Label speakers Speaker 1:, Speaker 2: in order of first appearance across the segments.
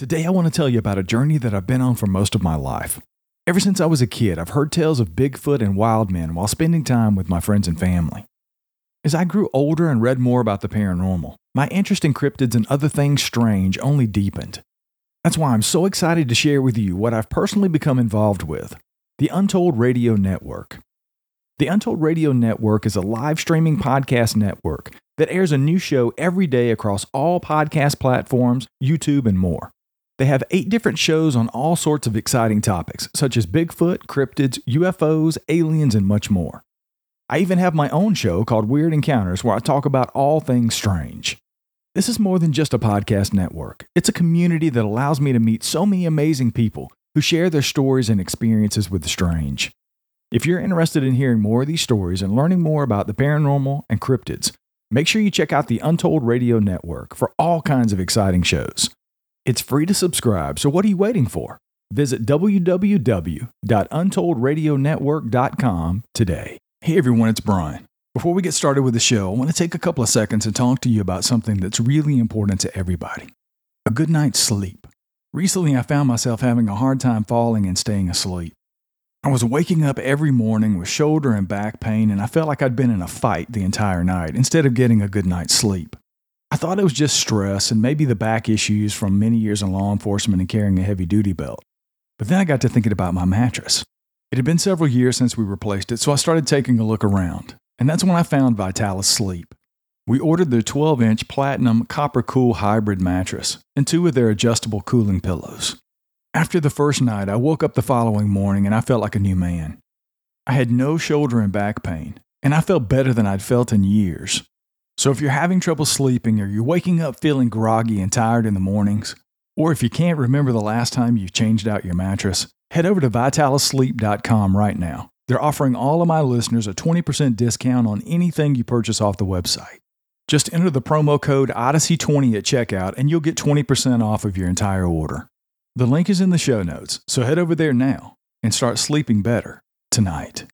Speaker 1: Today I want to tell you about a journey that I've been on for most of my life. Ever since I was a kid, I've heard tales of Bigfoot and wild men while spending time with my friends and family. As I grew older and read more about the paranormal, my interest in cryptids and other things strange only deepened. That's why I'm so excited to share with you what I've personally become involved with the Untold Radio Network. The Untold Radio Network is a live streaming podcast network that airs a new show every day across all podcast platforms, YouTube, and more. They have eight different shows on all sorts of exciting topics, such as Bigfoot, cryptids, UFOs, aliens, and much more. I even have my own show called Weird Encounters where I talk about all things strange. This is more than just a podcast network, it's a community that allows me to meet so many amazing people who share their stories and experiences with the strange. If you're interested in hearing more of these stories and learning more about the paranormal and cryptids, make sure you check out the Untold Radio Network for all kinds of exciting shows. It's free to subscribe, so what are you waiting for? Visit www.untoldradionetwork.com today. Hey everyone, it's Brian. Before we get started with the show, I want to take a couple of seconds and talk to you about something that's really important to everybody a good night's sleep. Recently, I found myself having a hard time falling and staying asleep. I was waking up every morning with shoulder and back pain, and I felt like I'd been in a fight the entire night instead of getting a good night's sleep. I thought it was just stress and maybe the back issues from many years in law enforcement and carrying a heavy duty belt. But then I got to thinking about my mattress. It had been several years since we replaced it, so I started taking a look around, and that's when I found Vitalis Sleep. We ordered their 12 inch Platinum Copper Cool Hybrid mattress and two of their adjustable cooling pillows. After the first night, I woke up the following morning and I felt like a new man. I had no shoulder and back pain, and I felt better than I'd felt in years. So if you're having trouble sleeping or you're waking up feeling groggy and tired in the mornings, or if you can't remember the last time you changed out your mattress, head over to vitalisleep.com right now. They're offering all of my listeners a 20% discount on anything you purchase off the website. Just enter the promo code Odyssey20 at checkout and you'll get 20% off of your entire order. The link is in the show notes, so head over there now and start sleeping better tonight.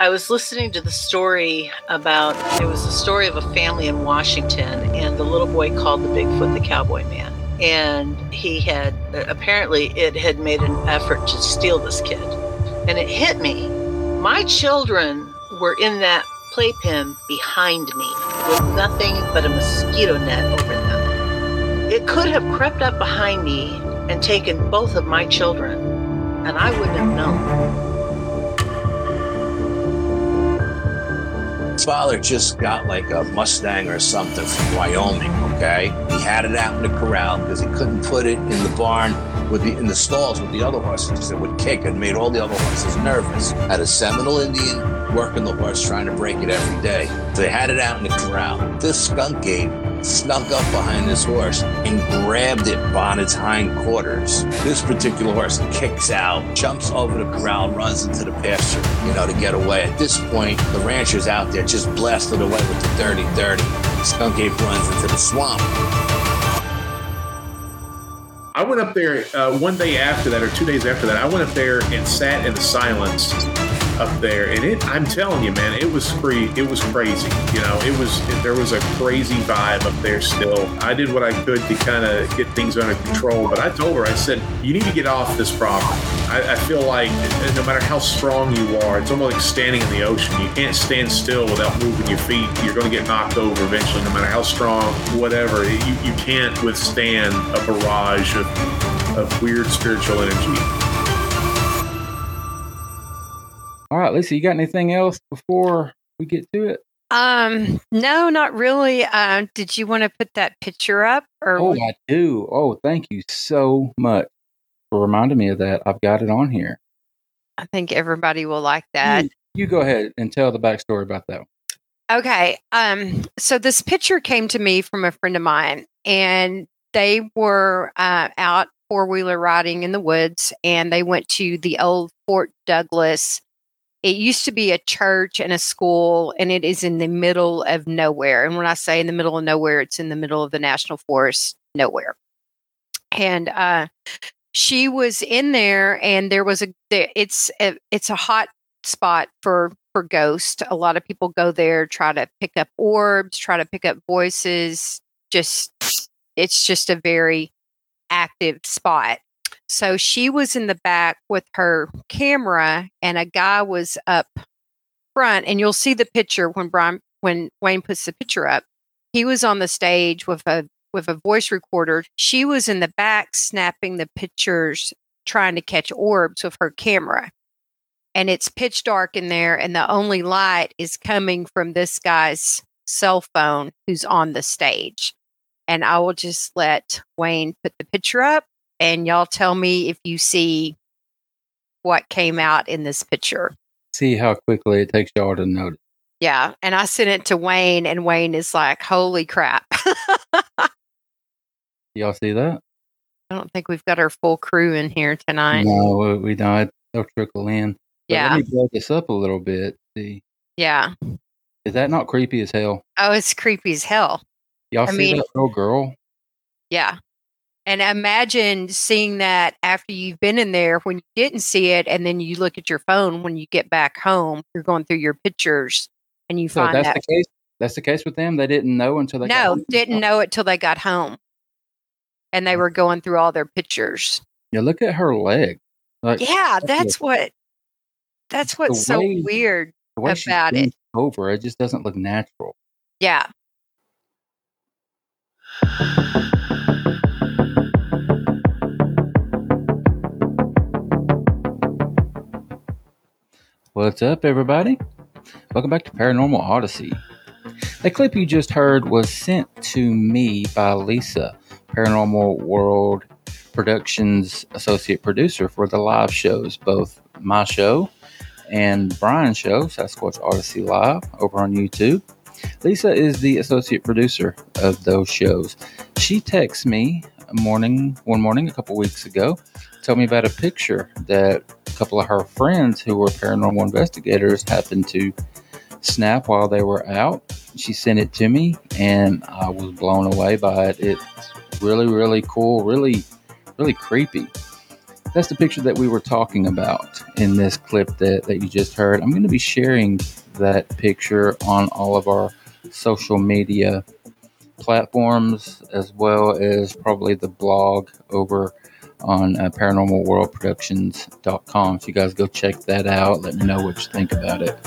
Speaker 2: I was listening to the story about it was a story of a family in Washington, and the little boy called the Bigfoot the Cowboy Man. And he had apparently it had made an effort to steal this kid. And it hit me. My children were in that playpen behind me with nothing but a mosquito net over them. It could have crept up behind me and taken both of my children, and I wouldn't have known.
Speaker 3: Father just got like a Mustang or something from Wyoming, okay? He had it out in the corral because he couldn't put it in the barn with the in the stalls with the other horses. It would kick and made all the other horses nervous. Had a Seminole Indian working the horse trying to break it every day. They had it out in the corral. This skunk ape snuck up behind this horse and grabbed it on its hindquarters. This particular horse kicks out, jumps over the corral, runs into the pasture, you know, to get away. At this point, the rancher's out there just blasted away with the dirty, dirty. Skunk ape runs into the swamp.
Speaker 4: I went up there uh, one day after that, or two days after that. I went up there and sat in the silence up there, and it. I'm telling you, man, it was free. It was crazy. You know, it was. There was a crazy vibe up there. Still, I did what I could to kind of get things under control. But I told her, I said, you need to get off this property. I, I feel like eh, no matter how strong you are, it's almost like standing in the ocean. You can't stand still without moving your feet. You're going to get knocked over eventually, no matter how strong, whatever. You, you can't withstand a barrage of, of weird spiritual energy.
Speaker 5: Right, Lisa, you got anything else before we get to it?
Speaker 6: Um, no, not really. Uh, did you want to put that picture up? Or
Speaker 5: oh, I do. Oh, thank you so much for reminding me of that. I've got it on here.
Speaker 6: I think everybody will like that.
Speaker 5: You, you go ahead and tell the backstory about that.
Speaker 6: Okay. Um, so this picture came to me from a friend of mine, and they were uh, out four wheeler riding in the woods, and they went to the old Fort Douglas it used to be a church and a school, and it is in the middle of nowhere. And when I say in the middle of nowhere, it's in the middle of the national forest, nowhere. And uh, she was in there, and there was a. It's a, it's a hot spot for for ghosts. A lot of people go there, try to pick up orbs, try to pick up voices. Just it's just a very active spot. So she was in the back with her camera, and a guy was up front. And you'll see the picture when Brian, when Wayne puts the picture up. He was on the stage with a with a voice recorder. She was in the back snapping the pictures, trying to catch orbs with her camera. And it's pitch dark in there, and the only light is coming from this guy's cell phone who's on the stage. And I will just let Wayne put the picture up and y'all tell me if you see what came out in this picture.
Speaker 5: See how quickly it takes y'all to notice.
Speaker 6: Yeah. And I sent it to Wayne, and Wayne is like, holy crap.
Speaker 5: y'all see that?
Speaker 6: I don't think we've got our full crew in here tonight.
Speaker 5: No, we don't. They'll trickle in. But
Speaker 6: yeah.
Speaker 5: Let me blow this up a little bit. See.
Speaker 6: Yeah.
Speaker 5: Is that not creepy as hell?
Speaker 6: Oh, it's creepy as hell.
Speaker 5: Y'all I see mean, that little girl?
Speaker 6: Yeah. And imagine seeing that after you've been in there when you didn't see it, and then you look at your phone when you get back home. You're going through your pictures, and you so find
Speaker 5: that's
Speaker 6: that.
Speaker 5: the case. That's the case with them. They didn't know until they
Speaker 6: no didn't oh. know it till they got home, and they were going through all their pictures.
Speaker 5: Yeah, look at her leg.
Speaker 6: Like, yeah, that's what. That's what's so way, weird about it.
Speaker 5: Over, it just doesn't look natural.
Speaker 6: Yeah.
Speaker 5: What's up, everybody? Welcome back to Paranormal Odyssey. The clip you just heard was sent to me by Lisa, Paranormal World Productions associate producer for the live shows, both my show and Brian's show, Sasquatch Odyssey Live, over on YouTube. Lisa is the associate producer of those shows. She texts me morning, one morning a couple weeks ago, told me about a picture that a couple of her friends who were paranormal investigators happened to snap while they were out. She sent it to me, and I was blown away by it. It's really, really cool, really, really creepy. That's the picture that we were talking about in this clip that, that you just heard. I'm going to be sharing that picture on all of our social media platforms as well as probably the blog over on uh, paranormalworldproductions.com. If you guys go check that out. Let me know what you think about it.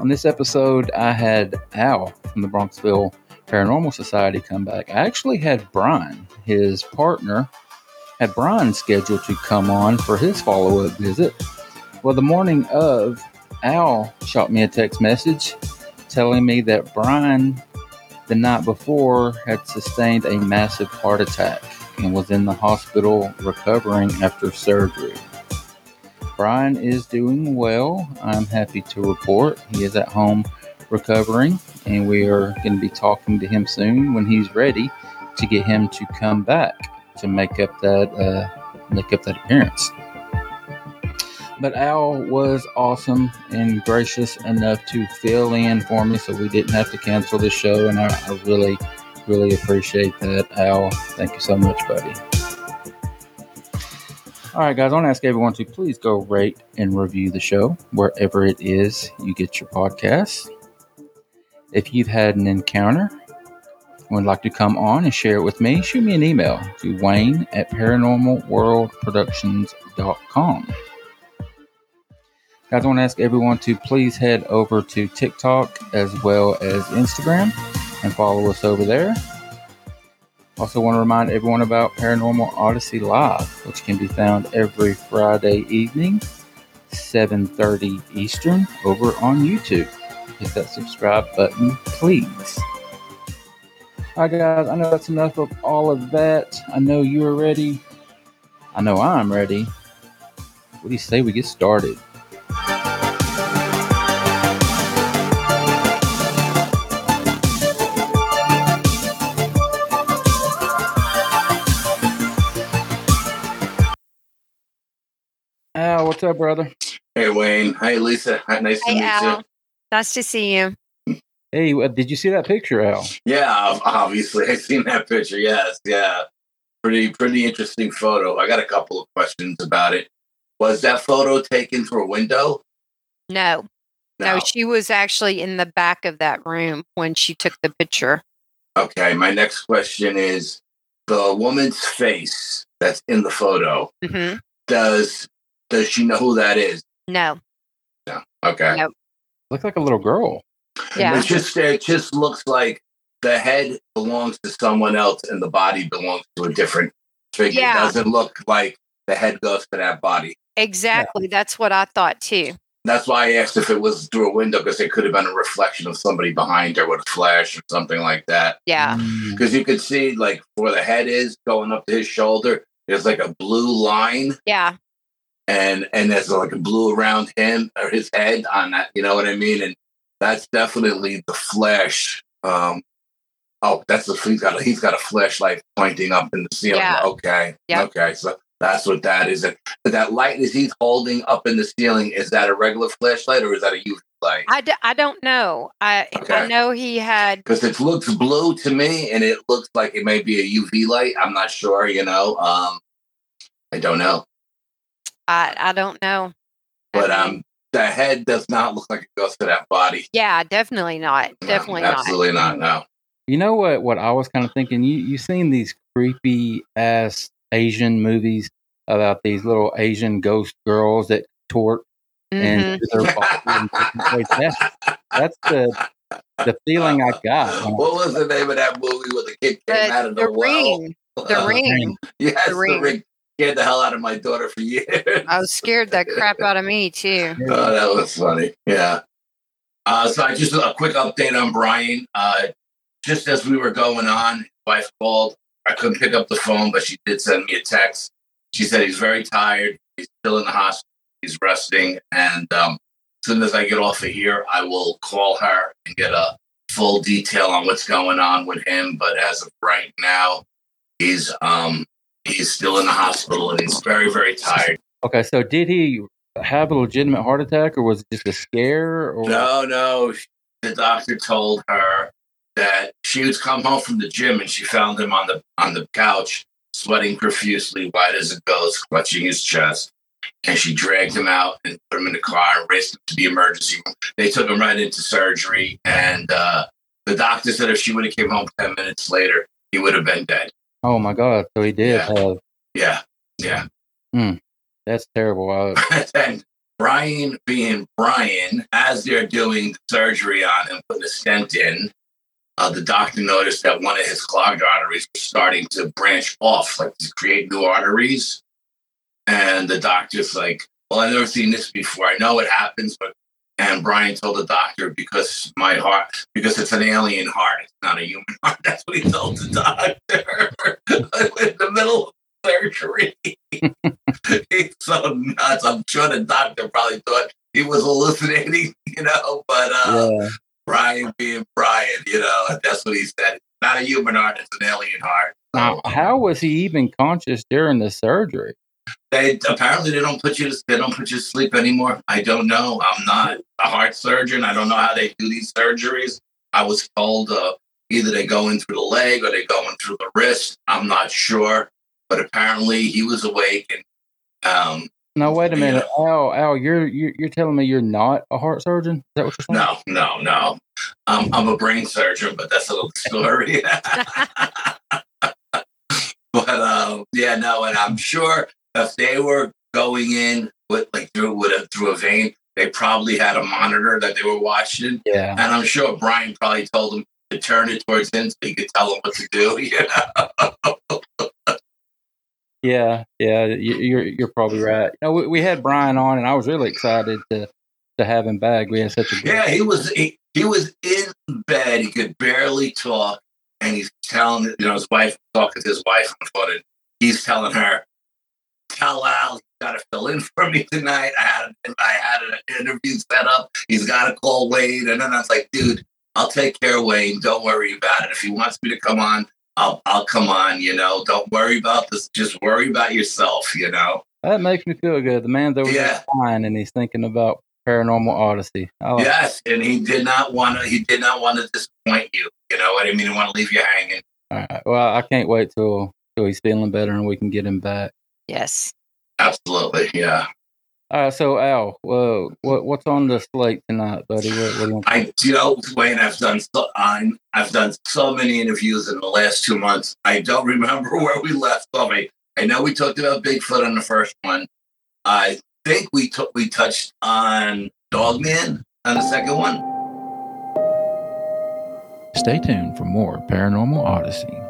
Speaker 5: On this episode, I had Al from the Bronxville Paranormal Society come back. I actually had Brian, his partner, had Brian scheduled to come on for his follow up visit. Well, the morning of, Al shot me a text message telling me that Brian the night before had sustained a massive heart attack and was in the hospital recovering after surgery. Brian is doing well. I'm happy to report he is at home recovering, and we are going to be talking to him soon when he's ready to get him to come back to make up that uh, make up that appearance. But Al was awesome and gracious enough to fill in for me so we didn't have to cancel the show. And I, I really, really appreciate that, Al. Thank you so much, buddy. All right, guys, I want to ask everyone to please go rate and review the show wherever it is you get your podcasts. If you've had an encounter and would like to come on and share it with me, shoot me an email to wayne at paranormalworldproductions.com. Guys, I want to ask everyone to please head over to TikTok as well as Instagram and follow us over there. Also, want to remind everyone about Paranormal Odyssey Live, which can be found every Friday evening, 7:30 Eastern, over on YouTube. Hit that subscribe button, please. All right, guys. I know that's enough of all of that. I know you're ready. I know I'm ready. What do you say we get started? What's up, brother?
Speaker 3: Hey, Wayne. Hi, Lisa. Hi, nice to
Speaker 6: Hey,
Speaker 3: meet
Speaker 6: Al.
Speaker 3: you.
Speaker 6: Nice to see you.
Speaker 5: Hey, uh, did you see that picture, Al?
Speaker 3: Yeah, obviously. I've seen that picture. Yes, yeah. Pretty, pretty interesting photo. I got a couple of questions about it. Was that photo taken through a window?
Speaker 6: No, no, she was actually in the back of that room when she took the picture.
Speaker 3: Okay, my next question is the woman's face that's in the photo.
Speaker 6: hmm
Speaker 3: Does does she know who that is?
Speaker 6: No,
Speaker 3: No. Okay.
Speaker 6: Nope.
Speaker 5: Looked like a little girl.
Speaker 6: yeah,
Speaker 3: It just it just looks like the head belongs to someone else and the body belongs to a different figure.
Speaker 6: Yeah.
Speaker 3: It doesn't look like the head goes to that body.
Speaker 6: exactly. That's what I thought too.
Speaker 3: That's why I asked if it was through a window because it could have been a reflection of somebody behind her with a flash or something like that.
Speaker 6: Yeah,
Speaker 5: Mm.
Speaker 3: Because you could see like where the head is going up to his shoulder. There's like a blue line,
Speaker 6: yeah,
Speaker 3: and and there's like a blue around him or his head on that. You know what I mean? And that's definitely the flash. Um, oh, that's the he's got a, he's got a flashlight pointing up in the ceiling.
Speaker 6: Yeah.
Speaker 3: Okay,
Speaker 6: Yep.
Speaker 3: okay, so that's what that is. And that light is he's holding up in the ceiling. Is that a regular flashlight or is that a UV light?
Speaker 6: I, d- I don't know. I I know he had.
Speaker 3: because it looks blue to me and it looks like it may be a UV light. I'm not sure, you know. Um, I don't know,
Speaker 6: I I don't know. I
Speaker 3: but
Speaker 6: mean,
Speaker 3: um, the head does not look like it goes to that body.
Speaker 6: yeah, definitely not.
Speaker 3: No,
Speaker 6: Definitely not.
Speaker 3: absolutely not. No.
Speaker 5: You know what? What I was kind of thinking. You you seen these creepy ass Asian movies about these little Asian ghost girls that tort
Speaker 6: Mhm.
Speaker 5: and their body in different ways. That's that's the the feeling I got.
Speaker 3: What was the name of that movie where the kid came out
Speaker 6: The,
Speaker 3: of the,
Speaker 6: the
Speaker 3: well?
Speaker 6: ring, the ring.
Speaker 3: Yes,
Speaker 6: The
Speaker 3: the
Speaker 6: Ring.
Speaker 3: Scared the hell out of my daughter for years.
Speaker 6: I was scared that crap out of me too.
Speaker 3: Oh, that was funny. Yeah. Uh, so I just a quick update on Brian. Uh, just as we were going on, wife called. I couldn't pick up the phone, but she did send me a text. She said he's very tired. He's still in the hospital. He's resting, and um, as soon as I get off of here, I will call her and get a full detail on what's going on with him. But as of right now, he's um, he's still in the hospital and he's very very tired.
Speaker 5: Okay, so did he have a legitimate heart attack, or was it just a scare? Or
Speaker 3: No, no. The doctor told her that she would come home from the gym and she found him on the on the couch, sweating profusely, white as a ghost, clutching his chest. And she dragged him out and put him in the car and raced him to the emergency room. They took him right into surgery, and uh, the doctor said if she would have came home ten minutes later, he would have been dead.
Speaker 5: Oh my God! So he did
Speaker 3: Yeah.
Speaker 5: have.
Speaker 3: Yeah, yeah.
Speaker 5: That's terrible. I,
Speaker 3: and Brian being Brian, as they're doing the surgery on him, putting a stent in, uh, the doctor noticed that one of his clogged arteries was starting to branch off, like to create new arteries. And the doctor's like, Well, I've never seen this before. I know it happens, but and Brian told the doctor because my heart, because it's an alien heart, it's not a human heart. That's what he told the doctor in the middle of surgery. He's so nuts. I'm sure the doctor probably thought he was hallucinating, you know, but uh,
Speaker 5: yeah.
Speaker 3: Brian being Brian, you know, that's what he said. Not a human heart, it's an alien heart.
Speaker 5: Now, how was he even conscious during the surgery?
Speaker 3: They apparently they don't put you to they don't put you to sleep anymore. I don't know. I'm not a heart surgeon. I don't know how they do these surgeries. I was told uh, either they go in through the leg or they go in through the wrist. I'm not sure, but apparently he was awake and Um,
Speaker 5: No, wait a
Speaker 3: You
Speaker 5: minute, Al. Al, you're, you're you're telling me you're not a heart surgeon? Is that what you're saying?
Speaker 3: no, no, no. Um, I'm a brain surgeon, but that's a little story. but um, yeah, no, and I'm sure if they were going in with like through with a through a vein, they probably had a monitor that they were watching,
Speaker 5: Yeah.
Speaker 3: and I'm sure Brian probably told them to turn it towards him so he could tell them what to do. You know?
Speaker 5: Yeah, yeah, you- you're you're probably right. You know, we, we had Brian on, and I was really excited to to have him back. We had such a
Speaker 3: Yeah, he was he, he was in bed. He could barely talk, and he's telling you know his wife talking to his wife on the phone, and he's telling her, "Tell Al he's got to fill in for me tonight. I had I had an interview set up. He's got to call Wade." And then I was like, "Dude, I'll take care of Wade. Don't worry about it. If he wants me to come on, I'll I'll come on. You know, don't worry about this. Just worry about yourself. You know."
Speaker 5: that makes me feel good. The man's over
Speaker 3: Yeah.
Speaker 5: fine, and he's thinking about Paranormal Odyssey. Like
Speaker 3: Yes, and he did not want to. He did not want to disappoint you. You know what I mean? He want to leave you hanging.
Speaker 5: All right. Well, I can't wait till till he's feeling better and we can get him back.
Speaker 6: Yes.
Speaker 3: Absolutely, yeah.
Speaker 5: All right. So Al, well, what what's on the slate tonight, buddy? What, what do you want?
Speaker 3: I, you know, Wayne, I've done so, I'm, I've done so many interviews in the last two months. I don't remember where we left off. I, I know we talked about Bigfoot on the first one. I think we took we touched on Dogman on the second one.
Speaker 5: Stay tuned for more Paranormal Odyssey.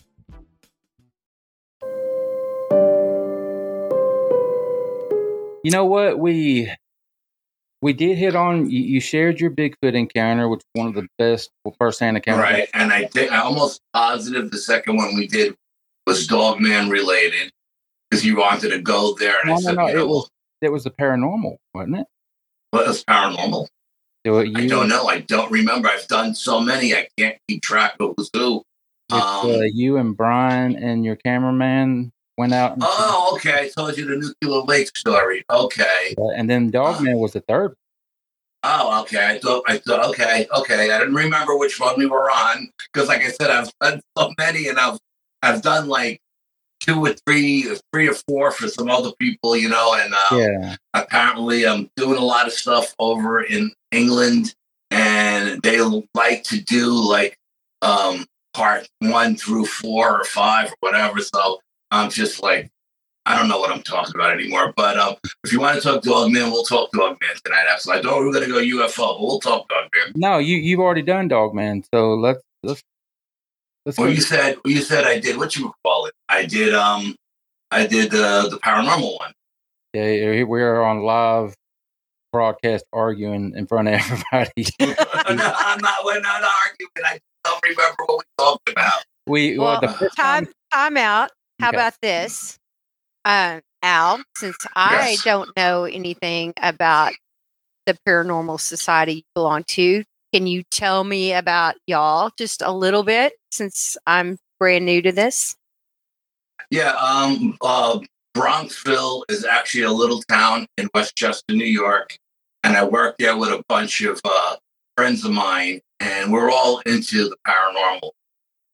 Speaker 5: You know what? We we did hit on. You, you shared your Bigfoot encounter, which was one of the best first-hand encounters.
Speaker 3: Right, and I think I'm almost positive the second one we did was Dogman related because you wanted to go there, and
Speaker 5: No,
Speaker 3: I
Speaker 5: no,
Speaker 3: said,
Speaker 5: no.
Speaker 3: know,
Speaker 5: It was it was the paranormal, wasn't it?
Speaker 3: well, it's paranormal.
Speaker 5: So
Speaker 3: I
Speaker 5: you,
Speaker 3: don't know. I don't remember. I've done so many. I can't keep track of who's who.
Speaker 5: uh,
Speaker 3: Um,
Speaker 5: you and Brian and your cameraman went out. And,
Speaker 3: Oh, okay. I told you the nuclear lake story. Okay.
Speaker 5: and then Dogman was the third.
Speaker 3: Oh, okay. I thought. I thought. Okay, okay. I didn't remember which one we were on because, like I said, I've done so many, and I've I've done like two or three, or three or four for some other people, you know. And uh,
Speaker 5: Yeah.
Speaker 3: apparently, I'm doing a lot of stuff over in England, and they like to do like um part one through four or five or whatever. So I'm just like, I don't know what I'm talking about anymore. But um, if you want to talk Dogman, we'll talk Dogman tonight. Absolutely. I thought we're going to go UFO, but we'll talk Dogman.
Speaker 5: No, you you've already done Dogman, so let's let's let's
Speaker 3: Well,
Speaker 5: go.
Speaker 3: you said you said I did what you call it. I did um, I did uh, the paranormal one.
Speaker 5: Yeah, we are on live broadcast arguing in front of everybody.
Speaker 3: no, I'm not. We're not arguing. I don't remember what we talked about.
Speaker 5: we well, the first
Speaker 6: time
Speaker 5: time,
Speaker 6: time out. How
Speaker 5: Okay.
Speaker 6: about this? Um, Al, since I
Speaker 3: Yes.
Speaker 6: don't know anything about the paranormal society you belong to, can you tell me about y'all just a little bit since I'm brand new to this?
Speaker 3: Yeah, um, uh, Bronxville is actually a little town in Westchester, New York, and I work there with a bunch of uh, friends of mine, and we're all into the paranormal.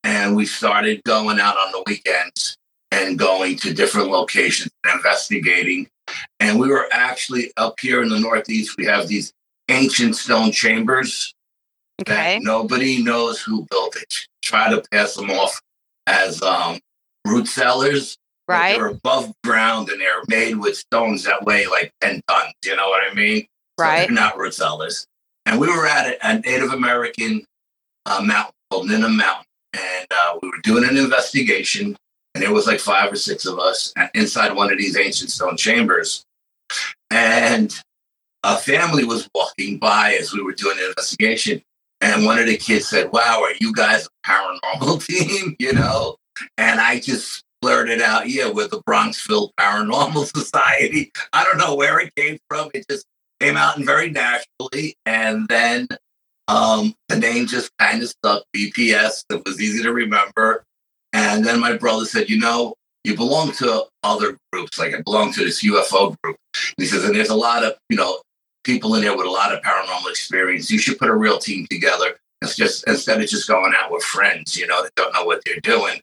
Speaker 3: And we started going out on the weekends and going to different locations and investigating. And we were actually up here in the Northeast. We have these ancient stone chambers
Speaker 6: Okay.
Speaker 3: that nobody knows who built it. Try to pass them off as um, root cellars,
Speaker 6: Right.
Speaker 3: They're above ground and they're made with stones that weigh like 10 tons. You know what I mean? So
Speaker 6: Right.
Speaker 3: they're not root cellars. And we were at a, a Native American uh, mountain called Nimham Mountain. And uh, we were doing an investigation. And there was like five or six of us inside one of these ancient stone chambers. And a family was walking by as we were doing the investigation. And one of the kids said, Wow, are you guys a paranormal team? You know? And I just blurted out, Yeah, we're the Bronxville Paranormal Society. I don't know where it came from. It just came out and very naturally. And then um, the name just kind of stuck BPS. It was easy to remember. And then my brother said, You know, you belong to other groups. Like I belong to this UFO group. And he says, And there's a lot of, you know, people in there with a lot of paranormal experience. You should put a real team together. It's just instead of just going out with friends, you know, that don't know what they're doing.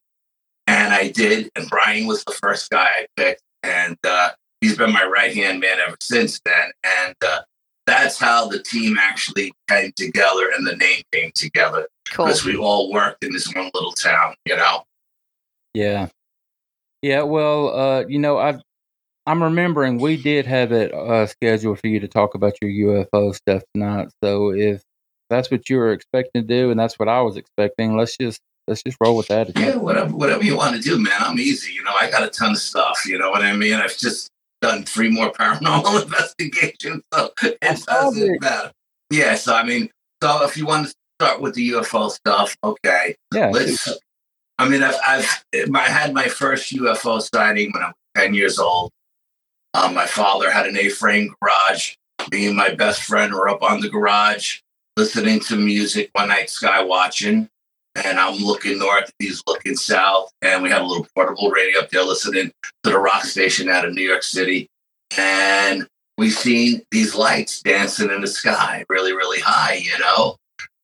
Speaker 3: And I did, and Brian was the first guy I picked, and uh, he's been my right hand man ever since then. And uh, that's how the team actually came together, and the name came together
Speaker 6: Cool.
Speaker 3: because we all worked in this one little town, you know.
Speaker 5: Yeah. Yeah, well, uh, you know, I I'm remembering we did have it uh, scheduled for you to talk about your UFO stuff tonight. So if that's what you were expecting to do and that's what I was expecting, let's just let's just roll with that.
Speaker 3: Yeah, whatever, whatever you want to do, man. I'm easy. You know, I got a ton of stuff. You know what I mean? I've just done three more paranormal investigations, so it doesn't
Speaker 5: it.
Speaker 3: matter. Yeah, so I mean, so if you want to start with the UFO stuff, okay.
Speaker 5: Yeah.
Speaker 3: Let's. I mean, I've, I've I had my first UFO sighting when I was ten years old. Um, my father had an A-frame garage. Me and my best friend were up on the garage listening to music one night, sky watching and I'm looking north, he's looking south, and we had a little portable radio up there listening to the rock station out of New York City, and we seen these lights dancing in the sky, really, really high, you know,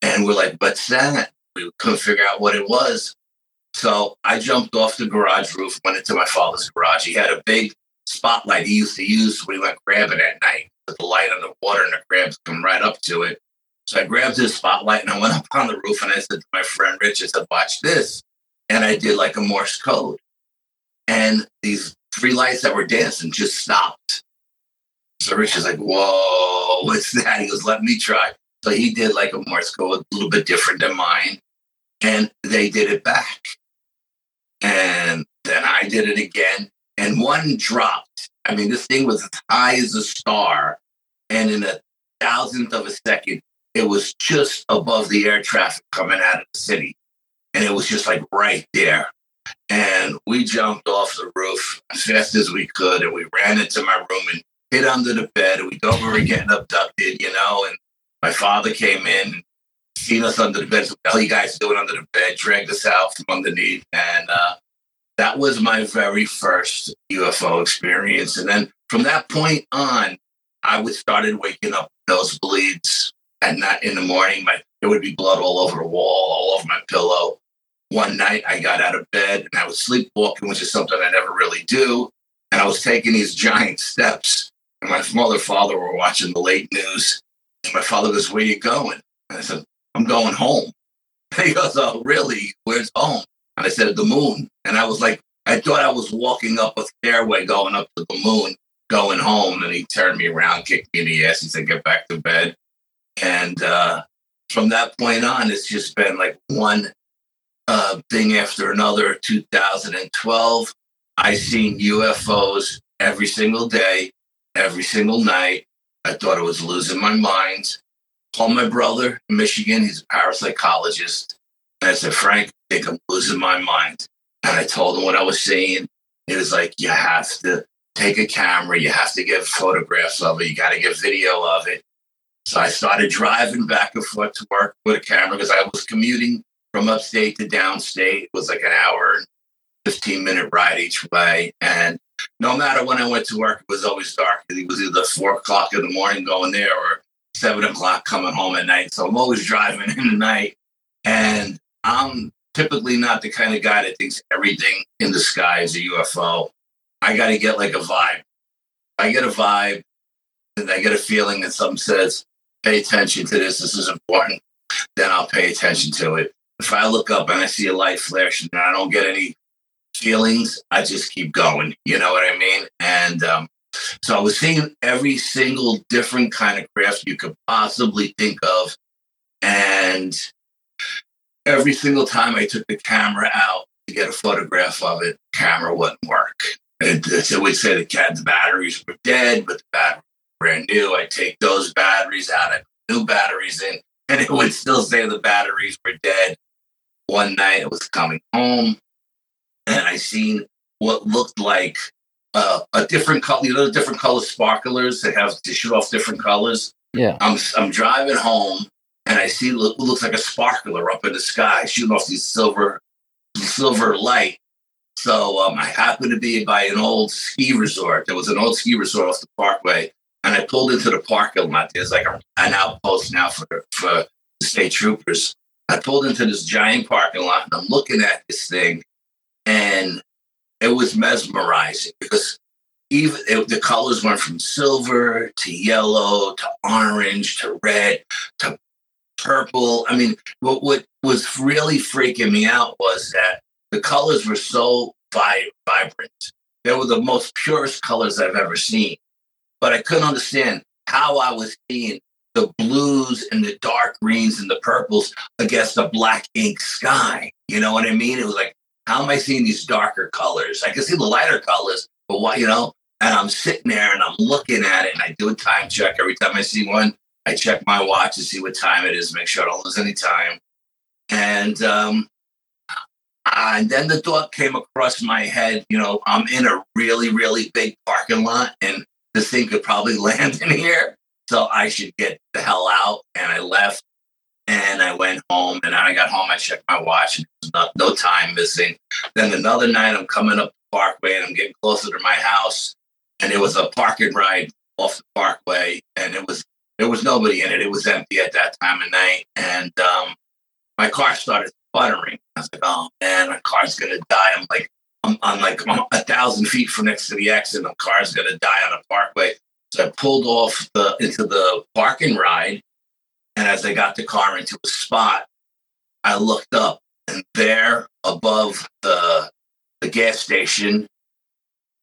Speaker 3: and we're like, "What's that?" We couldn't figure out what it was, so I jumped off the garage roof, went into my father's garage. He had a big spotlight he used to use when he went crabbing at night, with the light on the water and the crabs come right up to it. So I grabbed his spotlight and I went up on the roof and I said to my friend Rich, I said, watch this. And I did like a Morse code. And these three lights that were dancing just stopped. So Rich is like, whoa, what's that? He goes, let me try. So he did like a Morse code, a little bit different than mine. And they did it back. And then I did it again. And one dropped. I mean, this thing was as high as a star. And in a thousandth of a second, it was just above the air traffic coming out of the city. And it was just like right there. And we jumped off the roof as fast as we could. And we ran into my room and hid under the bed. And we thought we were getting abducted, you know. And my father came in, seen us under the bed. So, what the hell you guys doing under the bed? Dragged us out from underneath. And uh, that was my very first UFO experience. And then from that point on, I would started waking up nosebleeds at night in the morning. My there would be blood all over the wall, all over my pillow. One night I got out of bed and I was sleepwalking, which is something I never really do. And I was taking these giant steps. And my mother and father were watching the late news. And my father goes, Where you going? And I said, I'm going home. And he goes, Oh, really? Where's home? And I said, The moon. And I was like, I thought I was walking up a stairway going up to the moon, going home. And he turned me around, kicked me in the ass. He said, Get back to bed. And uh, from that point on, it's just been like one uh, thing after another. 2012, I seen UFOs every single day, every single night. I thought I was losing my mind. Called my brother in Michigan. He's a parapsychologist. And I said, Frank, I think I'm losing my mind. And I told him what I was seeing. He was like, You have to take a camera. You have to get photographs of it. You got to get video of it. So I started driving back and forth to work with a camera because I was commuting from upstate to downstate. It was like an hour and 15 minute ride each way. And no matter when I went to work, it was always dark. It was either four o'clock in the morning going there or seven o'clock coming home at night. So I'm always driving in the night. And I'm typically not the kind of guy that thinks everything in the sky is a UFO. I got to get like a vibe. I get a vibe and I get a feeling that something says, pay attention to this, this is important, then I'll pay attention to it. If I look up and I see a light flashing and I don't get any feelings, I just keep going. You know what I mean? And um, so I was seeing every single different kind of craft you could possibly think of. And every single time I took the camera out to get a photograph of it, camera wouldn't work. And so we'd say the cat's batteries were dead, but the batteries were brand new. I'd take those batteries out, I put new batteries in, and it would still say the batteries were dead. One night I was coming home and I seen what looked like uh, a different color, you know, the different color sparklers that have to shoot off different colors.
Speaker 5: Yeah.
Speaker 3: I'm I'm driving home and I see what looks like a sparkler up in the sky shooting off these silver silver light. So um, I happened to be by an old ski resort. There was an old ski resort off the parkway, and I pulled into the parking lot. There's like a, an outpost now for for the state troopers. I pulled into this giant parking lot, and I'm looking at this thing, and it was mesmerizing because even it, the colors went from silver to yellow to orange to red to purple. I mean, what what was really freaking me out was that the colors were so vi- vibrant. They were the most purest colors I've ever seen. But I couldn't understand how I was seeing the blues and the dark greens and the purples against a black ink sky. You know what I mean? It was like, how am I seeing these darker colors? I can see the lighter colors, but what, you know? And I'm sitting there and I'm looking at it and I do a time check every time I see one. I check my watch to see what time it is, make sure I don't lose any time. And um, and then the thought came across my head, you know, I'm in a really, really big parking lot and this thing could probably land in here. So I should get the hell out. And I left and I went home. And I got home, I checked my watch was no, time missing. Then another night, I'm coming up the parkway and I'm getting closer to my house. And it was a parking ride off the parkway. And it was, there was nobody in it. It was empty at that time of night. And um, my car started sputtering. I was like, oh man, my car's gonna die. I'm like, I'm, I'm like I'm a thousand feet from next to the exit. My car's gonna die on a parkway. So I pulled off the into the parking ride, and as I got the car into a spot, I looked up, and there above the the gas station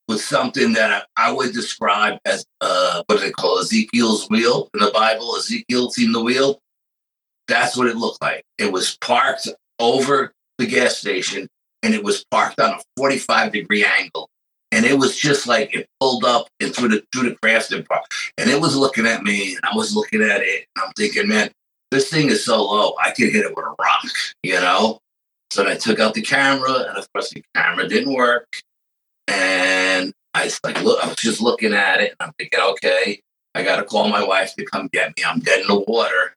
Speaker 3: was something that I, I would describe as uh, what do they call Ezekiel's wheel in the Bible? Ezekiel seen the wheel. That's what it looked like. It was parked over the gas station and it was parked on a 45 degree angle. And it was just like it pulled up and through the through the Crafton Park. And it was looking at me and I was looking at it and I'm thinking, man, this thing is so low, I could hit it with a rock, you know? So I took out the camera and of course the camera didn't work. And I was like, look, I was just looking at it and I'm thinking, okay, I gotta call my wife to come get me. I'm dead in the water.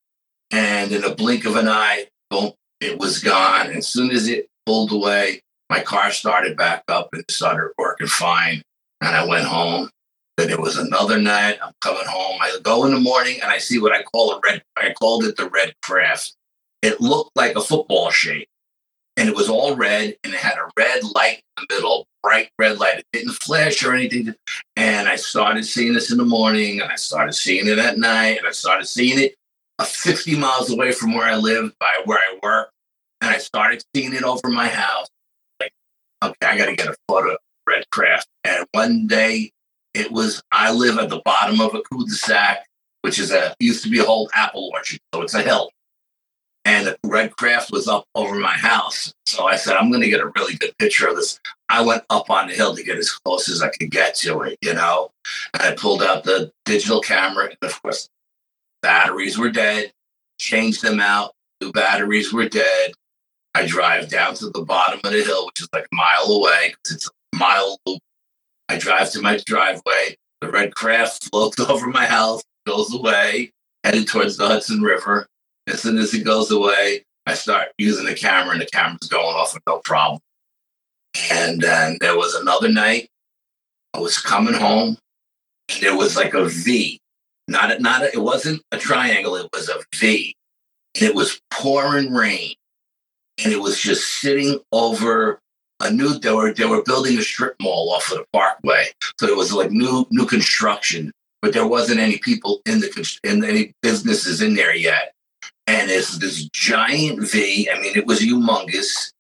Speaker 3: And in a blink of an eye, boom, it was gone. As soon as it pulled away, my car started back up and started working fine. And I went home. Then it was another night. I'm coming home. I go in the morning and I see what I call a red. I called it the red craft. It looked like a football shape, and it was all red, and it had a red light in the middle, bright red light. It didn't flash or anything. And I started seeing this in the morning, and I started seeing it at night, and I started seeing it 50 miles away from where I live, by where I work, and I started seeing it over my house. Okay, I got to get a photo of Red Craft. And one day, it was I live at the bottom of a cul-de-sac, which is a used to be a whole apple orchard, so it's a hill. And Red Craft was up over my house. So I said, I'm going to get a really good picture of this. I went up on the hill to get as close as I could get to it, you know. And I pulled out the digital camera, and of course, batteries were dead, changed them out, new batteries were dead. I drive down to the bottom of the hill, which is like a mile away it's a mile loop. I drive to my driveway. The red craft floats over my house, goes away, headed towards the Hudson River. As soon as it goes away, I start using the camera, and the camera's going off with no problem. And then there was another night. I was coming home, and there was like a V not a, not a, it wasn't a triangle. It was a V, and it was pouring rain, and it was just sitting over a new. They were they were building a strip mall off of the Parkway, so it was like new new construction, but there wasn't any people in the in any businesses in there yet. And it's this giant V. I mean, it was humongous,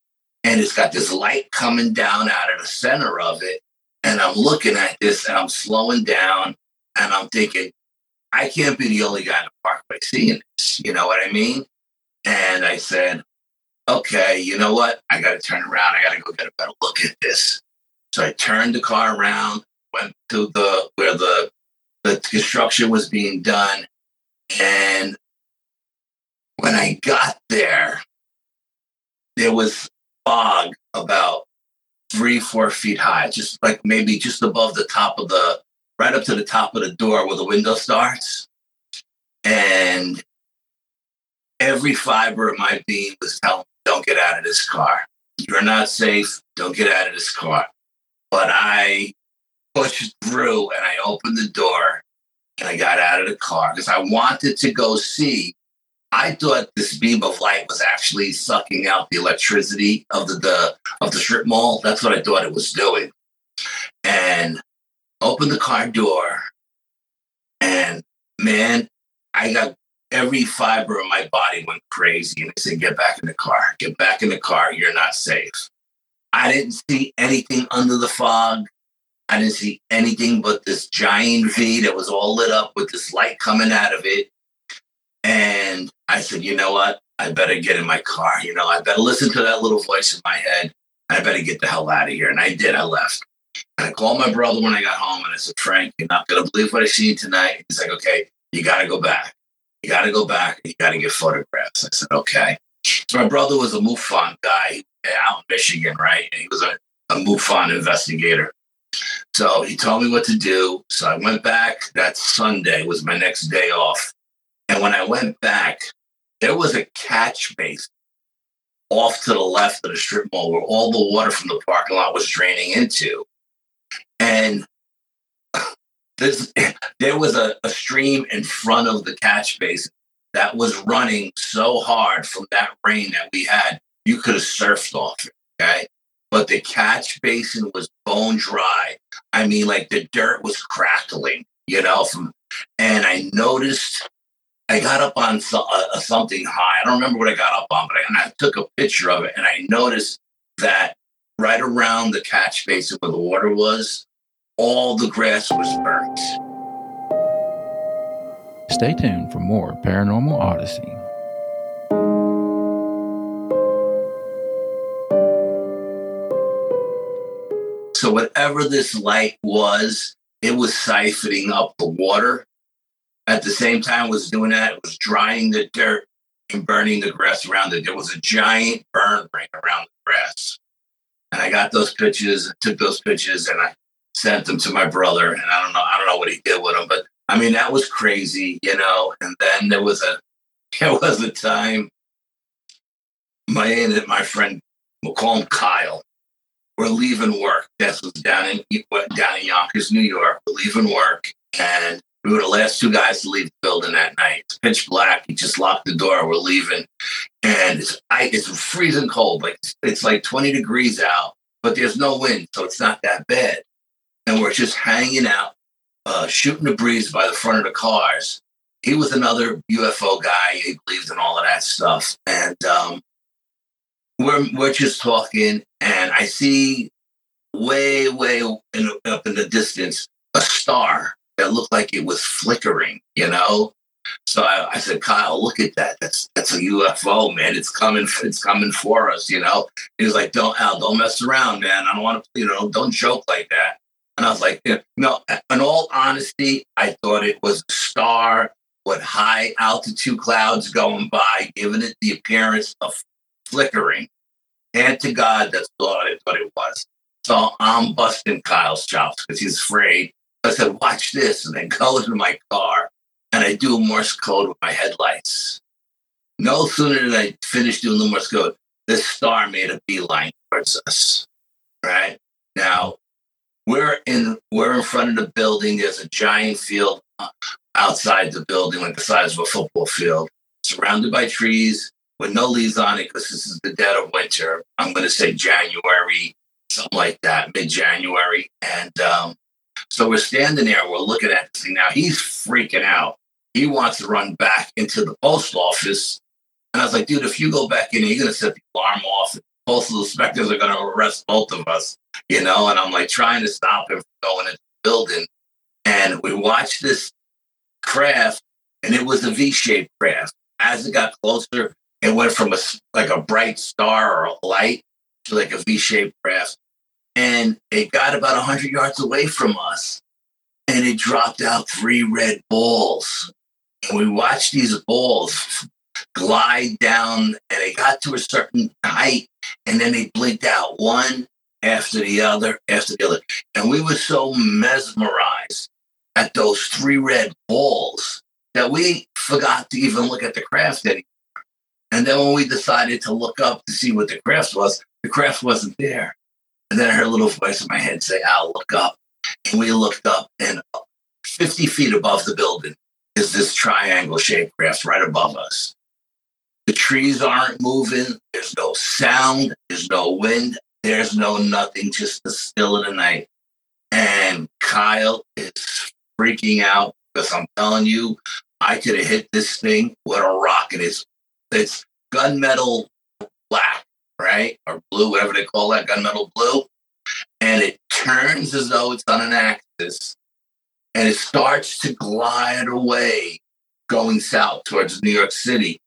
Speaker 3: and it's got this light coming down out of the center of it. And I'm looking at this and I'm slowing down and I'm thinking, I can't be the only guy in the parkway seeing this. You know what I mean? And I said, okay, you know what? I got to turn around. I got to go get a better look at this. So I turned the car around, went to the where the the construction was being done, and when I got there, there was fog about three, four feet high, just like maybe just above the top of the, right up to the top of the door where the window starts. And every fiber of my being was telling don't get out of this car. You're not safe. Don't get out of this car. But I pushed through and I opened the door and I got out of the car because I wanted to go see I thought this beam of light was actually sucking out the electricity of the, the of the strip mall. That's what I thought it was doing. And opened the car door, and man, I got every fiber of my body went crazy. And I said, "Get back in the car. Get back in the car. You're not safe." I didn't see anything under the fog. I didn't see anything but this giant V that was all lit up with this light coming out of it. And I said, you know what? I better get in my car. You know, I better listen to that little voice in my head. I better get the hell out of here. And I did. I left. And I called my brother when I got home and I said, Frank, you're not going to believe what I see tonight. He's like, okay, you got to go back. You got to go back. You got to get photographs. I said, okay. So my brother was a MUFON guy out in Michigan, right? And he was a, a MUFON investigator. So he told me what to do. So I went back. That Sunday was my next day off. And when I went back, there was a catch base off to the left of the strip mall where all the water from the parking lot was draining into. And this, there was a, a stream in front of the catch basin that was running so hard from that rain that we had, you could have surfed off it. Okay. But the catch basin was bone dry. I mean, like the dirt was crackling, you know, from, and I noticed I got up on so, uh, something high. I don't remember what I got up on, but I, and I took a picture of it, and I noticed that right around the catch basin where the water was, all the grass was burnt.
Speaker 5: Stay tuned for more Paranormal Odyssey.
Speaker 3: So, whatever this light was, it was siphoning up the water at the same time was doing that, it was drying the dirt and burning the grass around it. There was a giant burn ring around the grass. And I got those pictures, took those pictures, and I sent them to my brother. And I don't know, I don't know what he did with them, but I mean that was crazy, you know. And then there was a there was a time my my friend we'll call him Kyle. We're leaving work. This was down in down in Yonkers, New York. We're leaving work, and we were the last two guys to leave the building that night. It's pitch black. He just locked the door. We're leaving, and it's I, it's freezing cold. Like it's like 20 degrees out, but there's no wind, so it's not that bad. And we're just hanging out, uh, shooting the breeze by the front of the cars. He was another UFO guy. He believes in all of that stuff, and um, we're we're just talking, and I see way way in, up in the distance a star that looked like it was flickering, you know? So I, I, said, Kyle, look at that. That's that's a UFO, man. It's coming. It's coming for us, you know. He was like, "Don't Al, don't mess around, man. I don't want to, you know, don't joke like that." And I was like, "No." In all honesty, I thought it was a star with high altitude clouds going by, giving it the appearance of flickering. And to God, that's what I thought it was. So I'm busting Kyle's chops because he's afraid I said, watch this, and then go into my car and I do a Morse code with my headlights. No sooner did I finish doing the Morse code, this star made a beeline towards us. Right now, we're in we're in front of the building. There's a giant field outside the building, like the size of a football field, surrounded by trees with no leaves on it because this is the dead of winter. I'm going to say January, something like that, mid January, and um, so we're standing there, we're looking at this thing. Now he's freaking out. He wants to run back into the post office. And I was like, dude, if you go back in, you're going to set the alarm off. The the inspectors are going to arrest both of us, you know. And I'm like trying to stop him from going into the building. And we watched this craft, and it was a V-shaped craft. As it got closer, it went from a like a bright star or a light to like a V-shaped craft, and it got about hundred yards away from us, and it dropped out three red balls, and we watched these balls glide down, and it got to a certain height, and then they blinked out one after the other after the other, and we were so mesmerized at those three red balls that we forgot to even look at the craft anymore. And then when we decided to look up to see what the craft was, the craft wasn't there. And then I heard a little voice in my head say, I'll look up. And we looked up, and 50 feet above the building is this triangle shaped craft right above us. The trees aren't moving. There's no sound. There's no wind. There's no nothing, just the still of the night. And Kyle is freaking out because I'm telling you, I could have hit this thing with a rocket. It's it's gunmetal black, right? Or blue, whatever they call that, gunmetal blue. And it turns as though it's on an axis and it starts to glide away going south towards New York City.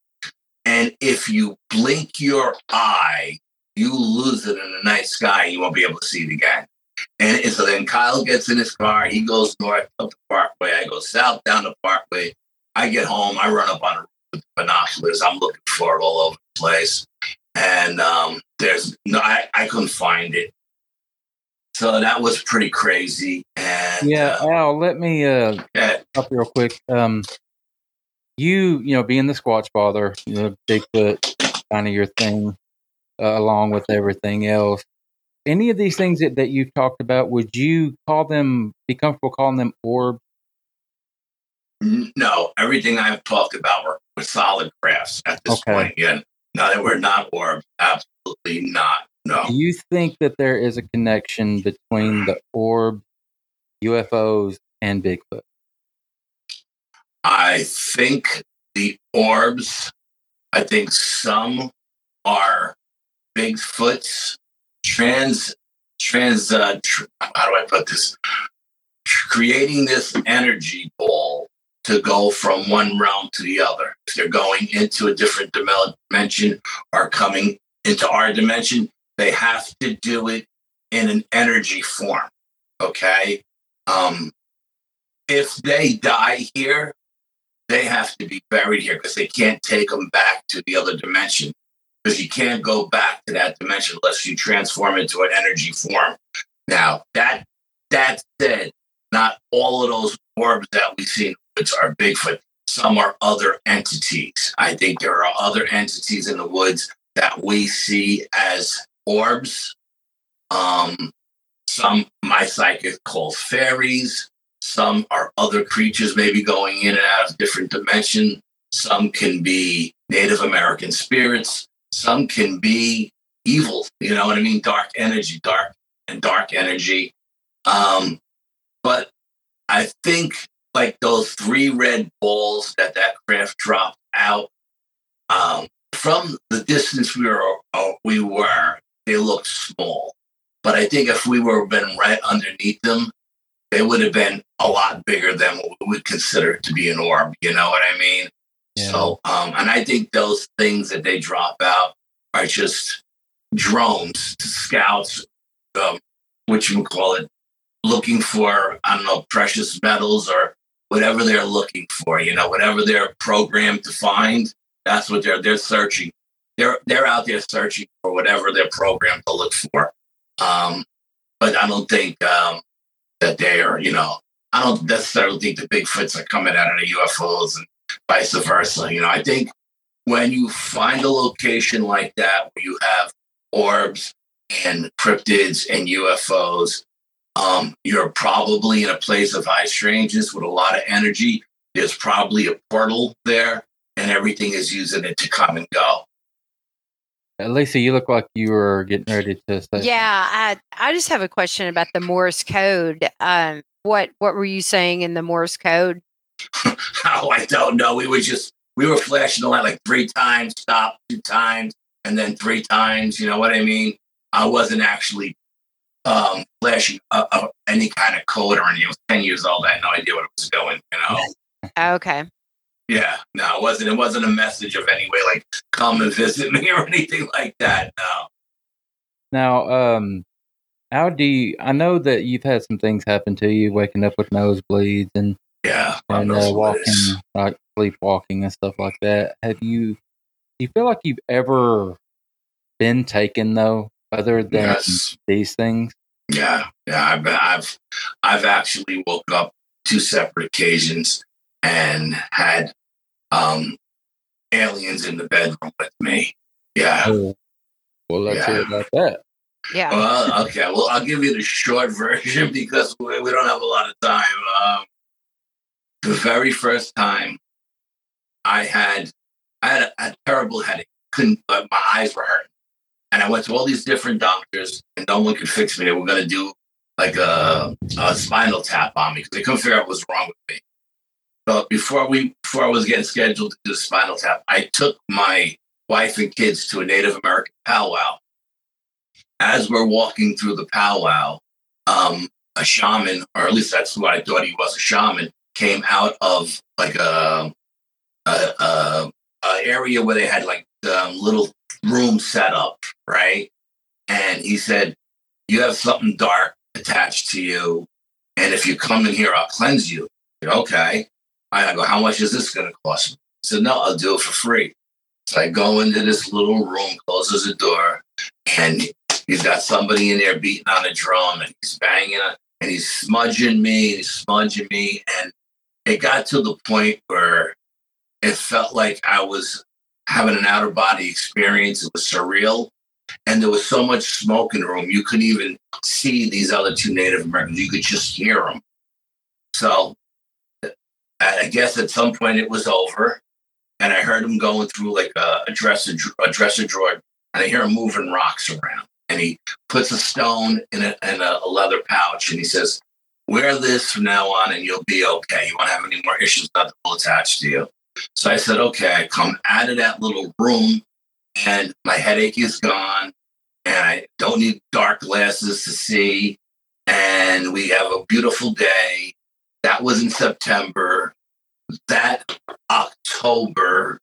Speaker 3: And if you blink your eye, you lose it in the night sky. You won't be able to see it again. And so then Kyle gets in his car. He goes north up the parkway. I go south down the parkway. I get home. I run up on the binoculars. I'm looking for it all over the place. And um, there's no, I, I couldn't find it. So that was pretty crazy. And
Speaker 5: yeah,
Speaker 3: uh,
Speaker 5: Al, let me uh,
Speaker 3: yeah,
Speaker 5: up real quick. Um, you, you know, being the Squatch Father, you know, Bigfoot, kind of your thing, uh, along with everything else. Any of these things that, that you've talked about, would you call them, be comfortable calling them orbs?
Speaker 3: no, everything I've talked about were, were solid crafts at this
Speaker 5: Okay.
Speaker 3: point. Yeah, no, they were not orbs. Absolutely not. No.
Speaker 5: Do you think that there is a connection between the orb, UFOs, and Bigfoot?
Speaker 3: I think the orbs, I think some are Bigfoots, trans, trans, uh, tr- how do I put this? Creating this energy ball to go from one realm to the other. If they're going into a different dimension or coming into our dimension, they have to do it in an energy form. Okay. Um, if they die here, they have to be buried here because they can't take them back to the other dimension because you can't go back to that dimension unless you transform into an energy form. Now that that said, not all of those orbs that we see in woods are Bigfoot. Some are other entities. I think there are other entities in the woods that we see as orbs. Um, some my psychic calls fairies. Some are other creatures, maybe going in and out of different dimension. Some can be Native American spirits. Some can be evil. You know what I mean? Dark energy, dark and dark energy. Um, but I think like those three red balls that that craft dropped out um, from the distance we were uh, we were, they looked small. But I think if we were been right underneath them, they would have been a lot bigger than what we would consider to be an orb. You know what I mean?
Speaker 5: Yeah.
Speaker 3: So, um, and I think those things that they drop out are just drones, scouts, um, what you would call it, looking for, I don't know, precious metals or whatever they're looking for, you know, whatever they're programmed to find, that's what they're, they're searching. They're, they're out there searching for whatever they're programmed to look for. Um, but I don't think, um, that they are, you know, I don't necessarily think the Bigfoots are coming out of the UFOs and vice versa. You know, I think when you find a location like that where you have orbs and cryptids and UFOs, um, you're probably in a place of high strangeness with a lot of energy. There's probably a portal there, and everything is using it to come and go.
Speaker 5: Lisa, you look like you were getting ready to say.
Speaker 6: Yeah, I I just have a question about the Morse code. Um, what what were you saying in the Morse code?
Speaker 3: oh, I don't know. We were just we were flashing the light like three times, stop two times, and then three times. You know what I mean? I wasn't actually um, flashing uh, uh, any kind of code or anything. I was 10 years old. I had no idea what it was doing, you know?
Speaker 6: Okay.
Speaker 3: Yeah, no, it wasn't. It wasn't a message of any way like come and visit me or anything like that. No.
Speaker 5: Now, um, how do you? I know that you've had some things happen to you, waking up with nosebleeds and
Speaker 3: Yeah,
Speaker 5: and uh, walking, like sleepwalking and stuff like that. Have you? Do you feel like you've ever been taken though, other than
Speaker 3: Yes.
Speaker 5: these things?
Speaker 3: Yeah, yeah. I've I've I've actually woke up two separate occasions and had um aliens in the bedroom with me. Yeah.
Speaker 5: Oh, well, let's hear
Speaker 3: Yeah.
Speaker 5: about that.
Speaker 6: Yeah.
Speaker 3: Well, okay. Well, I'll give you the short version because we, we don't have a lot of time. Um, the very first time I had, I had a, a terrible headache. Couldn't, but my eyes were hurting, and I went to all these different doctors, and no one could fix me. They were going to do like a, a spinal tap on me because they couldn't figure out what was wrong with me. But before we, before I was getting scheduled to do spinal tap, I took my wife and kids to a Native American powwow as we're walking through the powwow, um, a shaman, or at least that's what I thought he was, a shaman, came out of like a, a, a, a area where they had like um, little rooms set up, right? And he said, "You have something dark attached to you, and if you come in here, I'll cleanse you." Said, okay. I go, "How much is this going to cost me?" He said, "No, I'll do it for free." So I go into this little room, closes the door, and he's got somebody in there beating on a drum and he's banging it and he's smudging me and he's smudging me and it got to the point where it felt like i was having an outer body experience it was surreal and there was so much smoke in the room you couldn't even see these other two native americans you could just hear them so i guess at some point it was over and i heard him going through like a, a dresser a dresser drawer and i hear him moving rocks around and he puts a stone in a, in a leather pouch and he says, Wear this from now on and you'll be okay. You won't have any more issues that will attach to you. So I said, Okay, I come out of that little room and my headache is gone and I don't need dark glasses to see. And we have a beautiful day. That was in September. That October,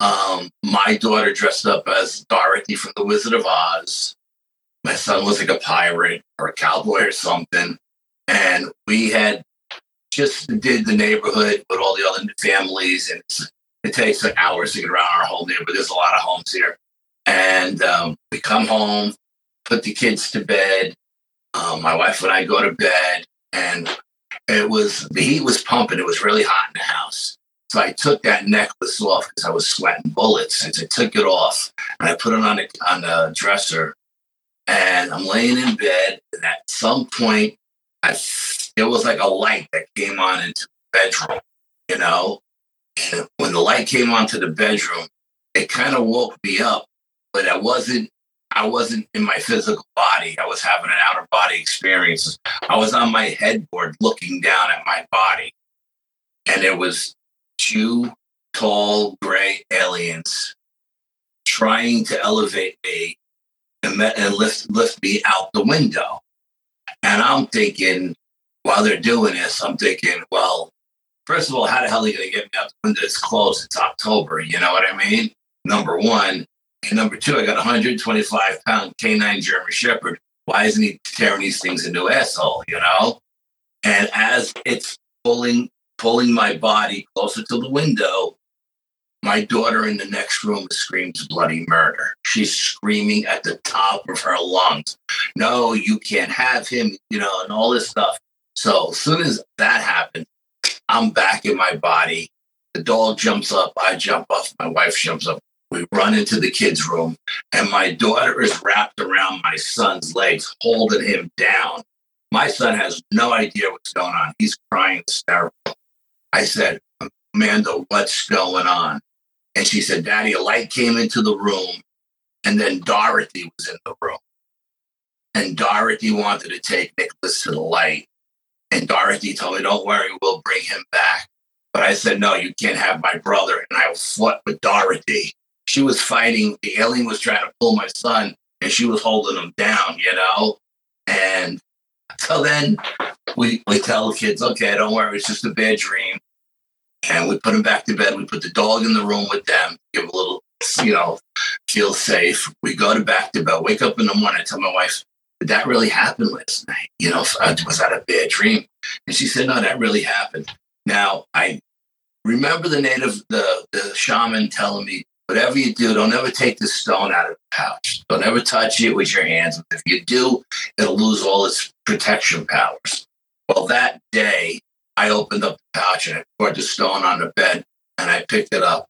Speaker 3: um, my daughter dressed up as Dorothy from The Wizard of Oz. My son was like a pirate or a cowboy or something. And we had just did the neighborhood with all the other families. And it takes like hours to get around our whole neighborhood. There's a lot of homes here. And um, we come home, put the kids to bed. Um, my wife and I go to bed. And it was, the heat was pumping. It was really hot in the house. So I took that necklace off because I was sweating bullets. And I took it off and I put it on the, on the dresser. And I'm laying in bed. And at some point, I, it was like a light that came on into the bedroom, you know? And when the light came onto the bedroom, it kind of woke me up, but I wasn't. I wasn't in my physical body. I was having an outer body experience. I was on my headboard looking down at my body. And there was two tall gray aliens trying to elevate me and, and lift lift me out the window. And I'm thinking, while they're doing this, I'm thinking, well, first of all, how the hell are you going to get me out the window? It's closed. It's October. You know what I mean? Number one. And number two, I got a 125 pound canine German Shepherd. Why isn't he tearing these things into asshole? You know? And as it's pulling pulling my body closer to the window, my daughter in the next room screams bloody murder. She's screaming at the top of her lungs. No, you can't have him, you know, and all this stuff. So as soon as that happened, I'm back in my body. The dog jumps up, I jump up, my wife jumps up. We run into the kids' room, and my daughter is wrapped around my son's legs, holding him down. My son has no idea what's going on. He's crying hysterical. I said, Amanda, what's going on? And she said, Daddy, a light came into the room, and then Dorothy was in the room. And Dorothy wanted to take Nicholas to the light. And Dorothy told me, Don't worry, we'll bring him back. But I said, No, you can't have my brother. And I fought with Dorothy. She was fighting. The alien was trying to pull my son, and she was holding him down. You know, and so then we we tell the kids, okay, don't worry, it's just a bad dream. And we put them back to bed. We put the dog in the room with them, give a little, you know, feel safe. We go to back to bed. Wake up in the morning. I tell my wife, did that really happen last night? You know, uh, was that a bad dream? And she said, no, that really happened. Now I remember the native, the the shaman telling me, whatever you do, don't ever take the stone out of the pouch. Don't ever touch it with your hands. If you do, it'll lose all its protection powers. Well, that day, I opened up the pouch and I poured the stone on the bed and I picked it up.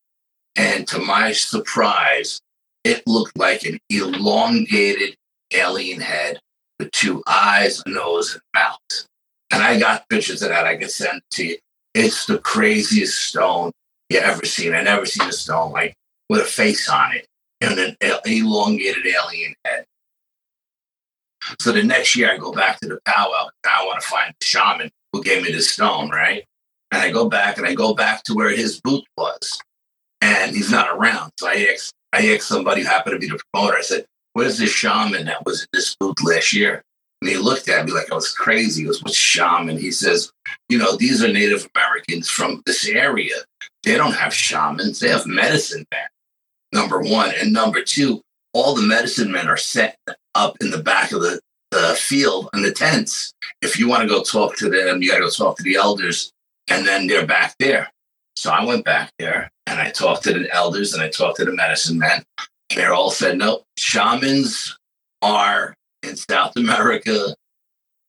Speaker 3: And to my surprise, it looked like an elongated alien head with two eyes, a nose, and mouth. And I got pictures of that I could send to you. It's the craziest stone you ever seen. I never seen a stone like with a face on it and an elongated alien head. So the next year I go back to the powwow. I want to find the shaman who gave me the stone, right? And I go back and I go back to where his booth was. And he's not around. So I asked, I asked somebody who happened to be the promoter, I said, Where's this shaman that was in this booth last year? And he looked at me like I was crazy. He goes, What's shaman? He says, You know, these are Native Americans from this area. They don't have shamans, they have medicine men, number one. And number two, all the medicine men are set up in the back of the, the field in the tents. If you want to go talk to them, you got to go talk to the elders, and then they're back there. So I went back there and I talked to the elders and I talked to the medicine men. They all said, no, shamans are in South America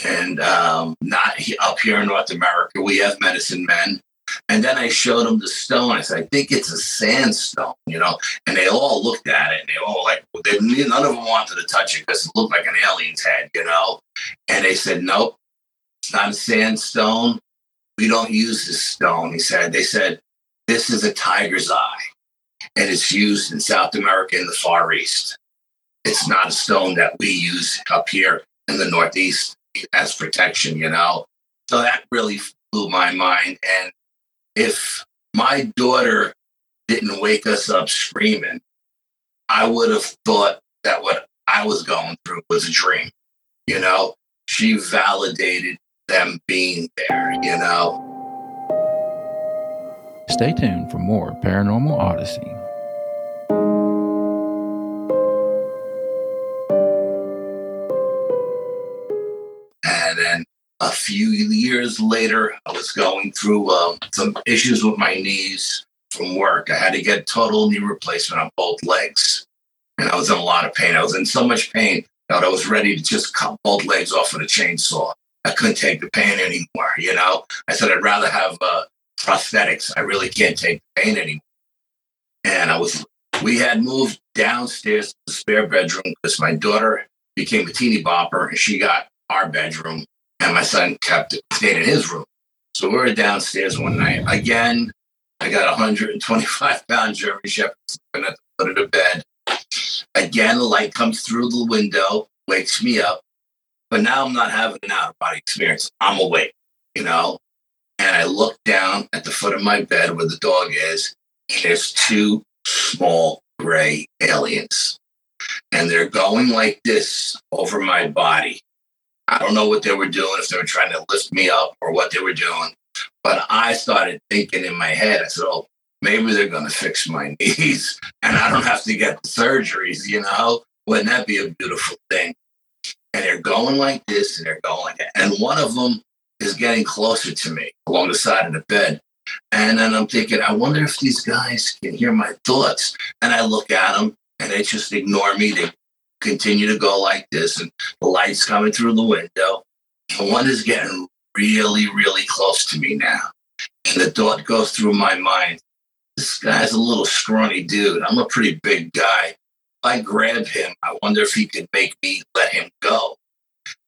Speaker 3: and um, not up here in North America. We have medicine men. And then I showed them the stone. I said, I think it's a sandstone, you know. And they all looked at it and they all like, they, none of them wanted to touch it because it looked like an alien's head, you know. And they said, nope, it's not a sandstone. We don't use this stone. He said, they said, this is a tiger's eye and it's used in South America in the Far East. It's not a stone that we use up here in the Northeast as protection, you know. So that really blew my mind. And if my daughter didn't wake us up screaming, I would have thought that what I was going through was a dream. You know, she validated them being there, you know.
Speaker 5: Stay tuned for more Paranormal Odyssey.
Speaker 3: A few years later, I was going through um, some issues with my knees from work. I had to get total knee replacement on both legs. And I was in a lot of pain. I was in so much pain that I was ready to just cut both legs off with a chainsaw. I couldn't take the pain anymore. You know, I said I'd rather have uh, prosthetics. I really can't take the pain anymore. And I was, we had moved downstairs to the spare bedroom because my daughter became a teeny bopper and she got our bedroom and my son kept it, stayed in his room. So we were downstairs one night. Again, I got a 125 pound German Shepherd sleeping at the foot of the bed. Again, the light comes through the window, wakes me up. But now I'm not having an out of body experience. I'm awake, you know? And I look down at the foot of my bed where the dog is, and there's two small gray aliens. And they're going like this over my body. I don't know what they were doing, if they were trying to lift me up or what they were doing. But I started thinking in my head, I said, oh, maybe they're going to fix my knees and I don't have to get the surgeries, you know? Wouldn't that be a beautiful thing? And they're going like this and they're going. And one of them is getting closer to me along the side of the bed. And then I'm thinking, I wonder if these guys can hear my thoughts. And I look at them and they just ignore me. They continue to go like this, and the light's coming through the window. And one is getting really, really close to me now. And the thought goes through my mind this guy's a little scrawny dude. I'm a pretty big guy. If I grab him, I wonder if he could make me let him go.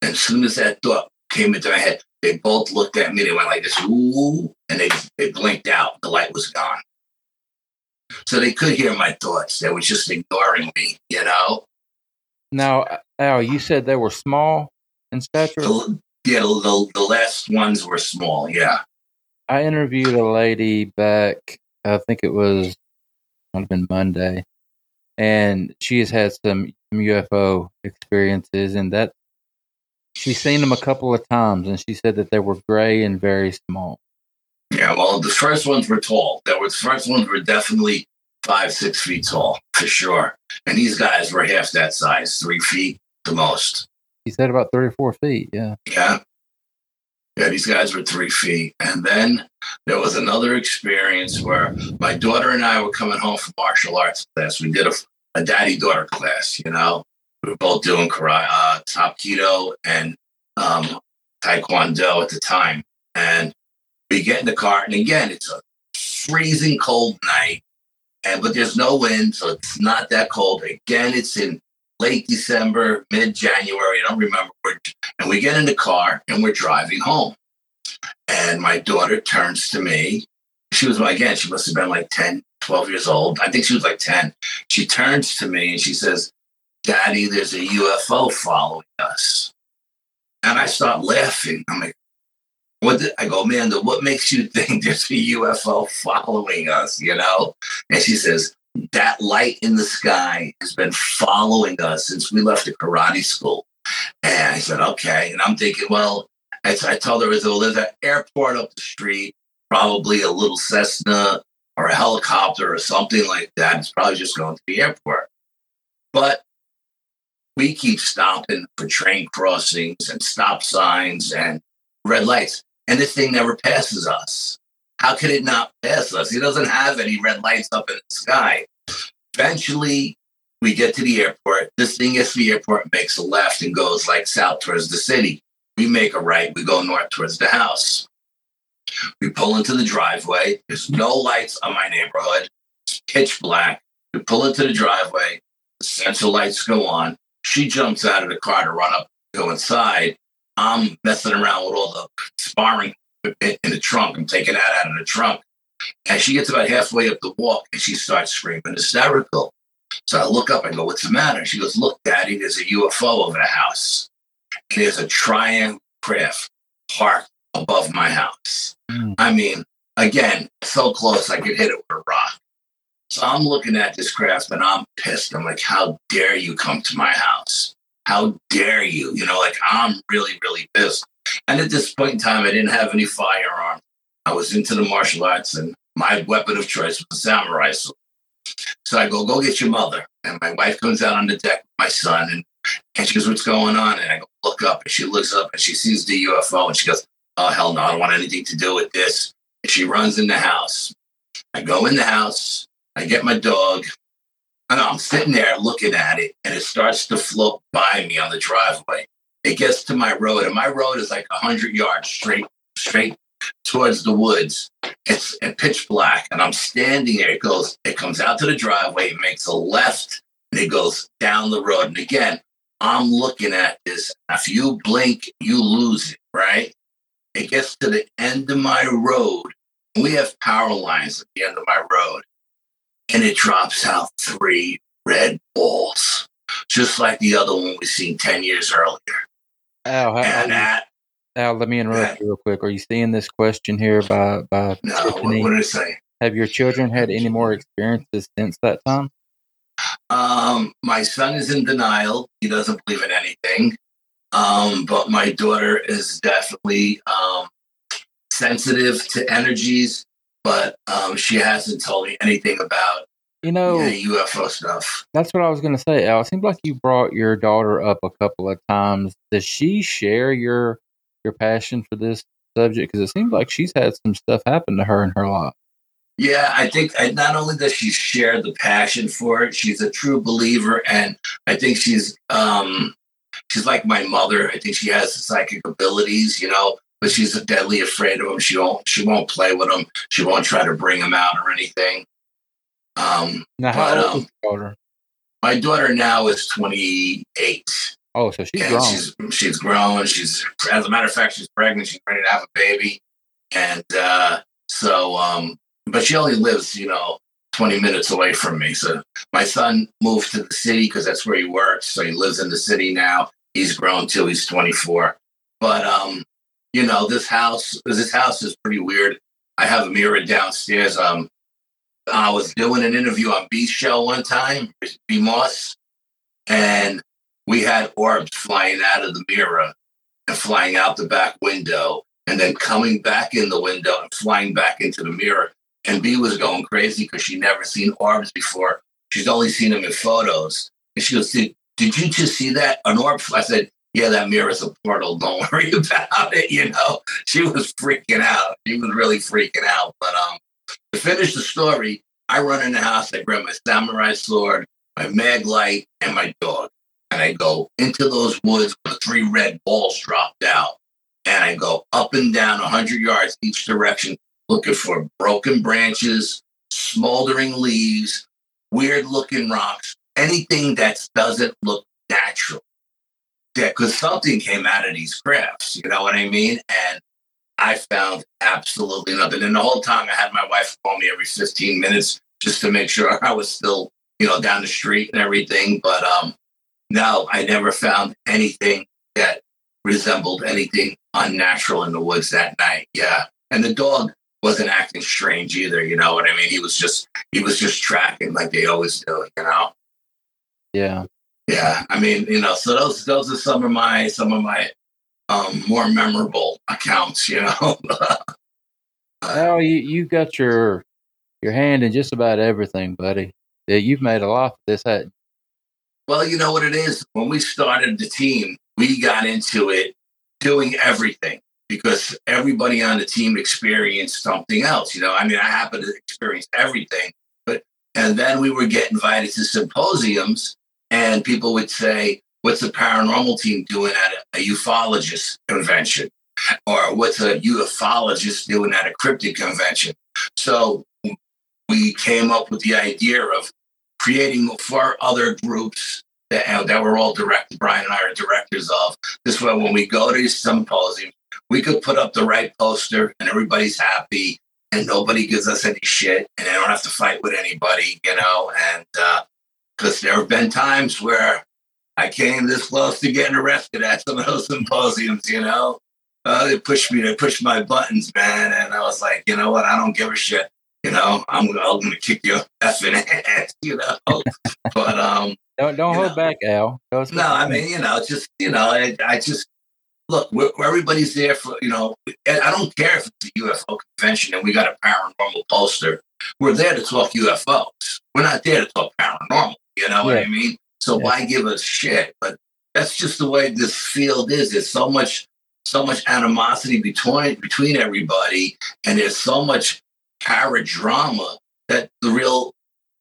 Speaker 3: And as soon as that thought came into my head, they both looked at me. They went like this, ooh, and they, they blinked out. The light was gone. So they could hear my thoughts. They were just ignoring me, you know?
Speaker 5: Now, uh, Al, you said they were small in stature?
Speaker 3: The, yeah, the, the last ones were small, yeah.
Speaker 5: I interviewed a lady back, I think it was, might have been Monday, and she has had some, some UFO experiences, and that she's seen them a couple of times, and she said that they were gray and very small.
Speaker 3: Yeah, well, the first ones were tall. That was first ones were definitely five, six feet tall for sure. And these guys were half that size, three feet the most.
Speaker 5: He said about three or four feet. Yeah.
Speaker 3: Yeah. Yeah, these guys were three feet. And then there was another experience where my daughter and I were coming home from martial arts class. We did a, a daddy daughter class, you know. We were both doing karate, uh, top keto and um, taekwondo at the time. And we get in the car, and again, it's a freezing cold night, and but there's no wind, so it's not that cold. Again, it's in late December, mid January. I don't remember. And we get in the car and we're driving home. And my daughter turns to me. She was, again, she must have been like 10, 12 years old. I think she was like 10. She turns to me and she says, Daddy, there's a UFO following us. And I start laughing. I'm like, what did, I go, Amanda, what makes you think there's a UFO following us? You know? And she says, that light in the sky has been following us since we left the karate school. And I said, okay. And I'm thinking, well, I, I told her, well, there's an airport up the street, probably a little Cessna or a helicopter or something like that. It's probably just going to the airport. But we keep stopping for train crossings and stop signs and red lights and this thing never passes us. How could it not pass us? He doesn't have any red lights up in the sky. Eventually, we get to the airport. This thing gets to the airport, makes a left, and goes like south towards the city. We make a right, we go north towards the house. We pull into the driveway. There's no lights on my neighborhood. It's pitch black. We pull into the driveway. The sensor lights go on. She jumps out of the car to run up, go inside. I'm messing around with all the sparring in the trunk. I'm taking that out of the trunk. And she gets about halfway up the walk and she starts screaming hysterical. So I look up and go, What's the matter? She goes, Look, Daddy, there's a UFO over the house. There's a triangle craft parked above my house. Mm. I mean, again, so close I could hit it with a rock. So I'm looking at this craft and I'm pissed. I'm like, How dare you come to my house? How dare you? You know, like I'm really, really pissed. And at this point in time, I didn't have any firearm. I was into the martial arts, and my weapon of choice was a samurai sword. So I go, go get your mother. And my wife comes out on the deck with my son, and, and she goes, what's going on? And I go, look up. And she looks up and she sees the UFO, and she goes, oh, hell no, I don't want anything to do with this. And she runs in the house. I go in the house. I get my dog. And I'm sitting there looking at it, and it starts to float by me on the driveway. It gets to my road, and my road is like hundred yards straight, straight towards the woods. It's pitch black, and I'm standing there. It goes, it comes out to the driveway, it makes a left, and it goes down the road. And again, I'm looking at this. If you blink, you lose it, right? It gets to the end of my road. We have power lines at the end of my road and it drops out three red balls, just like the other one we seen 10 years earlier.
Speaker 5: Al, how, and that, Al, let me interrupt that, you real quick. Are you seeing this question here by, by
Speaker 3: No, Tiffany? what, what did it say?
Speaker 5: Have your children had any more experiences since that time?
Speaker 3: Um, my son is in denial. He doesn't believe in anything. Um, but my daughter is definitely um, sensitive to energies but um, she hasn't told me anything about
Speaker 5: you know
Speaker 3: UFO stuff.
Speaker 5: That's what I was going to say. Al, it seems like you brought your daughter up a couple of times. Does she share your your passion for this subject? Because it seems like she's had some stuff happen to her in her life.
Speaker 3: Yeah, I think not only does she share the passion for it, she's a true believer, and I think she's um, she's like my mother. I think she has psychic abilities. You know, but she's deadly afraid of him. She won't she won't play with him. She won't try to bring him out or anything. Um,
Speaker 5: now, but, um, daughter?
Speaker 3: My daughter now is twenty eight.
Speaker 5: Oh, so she's grown.
Speaker 3: She's she's grown. She's as a matter of fact, she's pregnant. She's ready to have a baby, and uh, so um, but she only lives, you know, 20 minutes away from me. So my son moved to the city because that's where he works. So he lives in the city now. He's grown till he's 24. But um, you know, this house, this house is pretty weird. I have a mirror downstairs. Um, I was doing an interview on B's show one time, B Moss, and we had orbs flying out of the mirror and flying out the back window and then coming back in the window and flying back into the mirror. And B was going crazy because she'd never seen orbs before. She's only seen them in photos. And she goes, Did, did you just see that? An orb? I said, Yeah, that mirror's a portal. Don't worry about it. You know, she was freaking out. She was really freaking out. But um, to finish the story, I run in the house, I grab my samurai sword, my mag light, and my dog. And I go into those woods the three red balls dropped out. And I go up and down 100 yards each direction, looking for broken branches, smoldering leaves, weird looking rocks, anything that doesn't look natural. Yeah, because something came out of these crafts, you know what I mean? And I found absolutely nothing. And the whole time I had my wife call me every 15 minutes just to make sure I was still, you know, down the street and everything. But um, no, I never found anything that resembled anything unnatural in the woods that night. Yeah. And the dog wasn't acting strange either, you know what I mean? He was just he was just tracking like they always do, you know?
Speaker 5: Yeah.
Speaker 3: Yeah. I mean, you know, so those those are some of my some of my um more memorable accounts, you know.
Speaker 5: Well, you you got your your hand in just about everything, buddy. Yeah, you've made a lot of this.
Speaker 3: Well, you know what it is. When we started the team, we got into it doing everything because everybody on the team experienced something else. You know, I mean, I happen to experience everything, but and then we would get invited to symposiums, and people would say, "What's the paranormal team doing at a, ufologist convention?" Or what's a ufologist doing at a cryptid convention? So we came up with the idea of creating for other groups that, uh, that we're all directed. Brian and I are directors of. This way, when we go to these symposiums, we could put up the right poster and everybody's happy and nobody gives us any shit and I don't have to fight with anybody, you know. And uh, because there have been times where I came this close to getting arrested at some of those symposiums, you know. Uh, they pushed me, they pushed my buttons, man. And I was like, you know what? I don't give a shit. You know, I'm, I'm going to kick your effing ass, you know. but um,
Speaker 5: don't don't hold know, back, Al.
Speaker 3: no, I mean, you know, just you know, I, I just look. We're, everybody's there for you know. I don't care if it's a UFO convention and we got a paranormal poster. We're there to talk UFOs. We're not there to talk paranormal. You know yeah. what I mean? So yeah. why give a shit? But that's just the way this field is. There's so much, so much animosity between between everybody, and there's so much drama that the real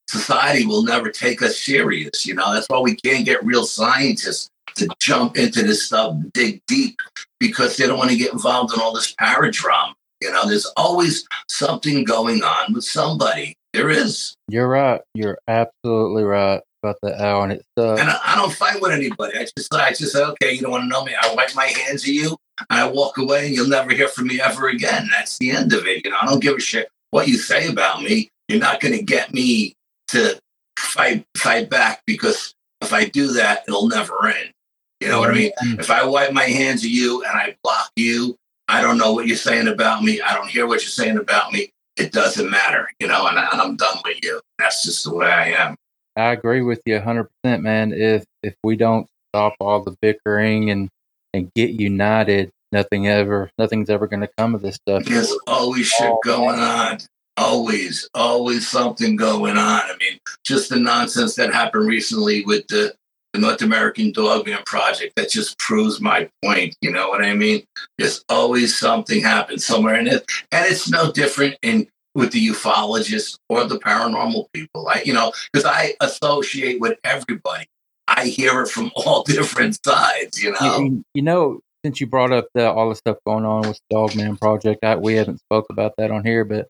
Speaker 3: society will never take us serious. You know, that's why we can't get real scientists to jump into this stuff, dig deep, because they don't want to get involved in all this paradrama. You know, there's always something going on with somebody. There is.
Speaker 5: You're right. You're absolutely right about that, Al. And it's uh,
Speaker 3: and I, I, don't fight with anybody. I just, I just say, okay, you don't want to know me. I wipe my hands at you, and I walk away, and you'll never hear from me ever again. That's the end of it. You know, I don't give a shit what you say about me. You're not going to get me to fight fight back because if I do that, it'll never end. You know what I mean? Mm-hmm. If I wipe my hands at you and I block you, I don't know what you're saying about me. I don't hear what you're saying about me. It doesn't matter, you know, and, I, and I'm done with you. That's just the way I am.
Speaker 5: I agree with you 100%, man. If if we don't stop all the bickering and and get united, nothing ever, nothing's ever going to come of this stuff.
Speaker 3: There's always shit oh, going on. Always, always something going on. I mean, just the nonsense that happened recently with the, the North American Dogman Project that just proves my point. You know what I mean? There's always something happens somewhere in it, and it's no different in with the ufologists or the paranormal people. I, you know, because I associate with everybody. I hear it from all different sides. You know.
Speaker 5: You, you know, since you brought up the, all the stuff going on with the Dogman Project, I, we haven't spoke about that on here, but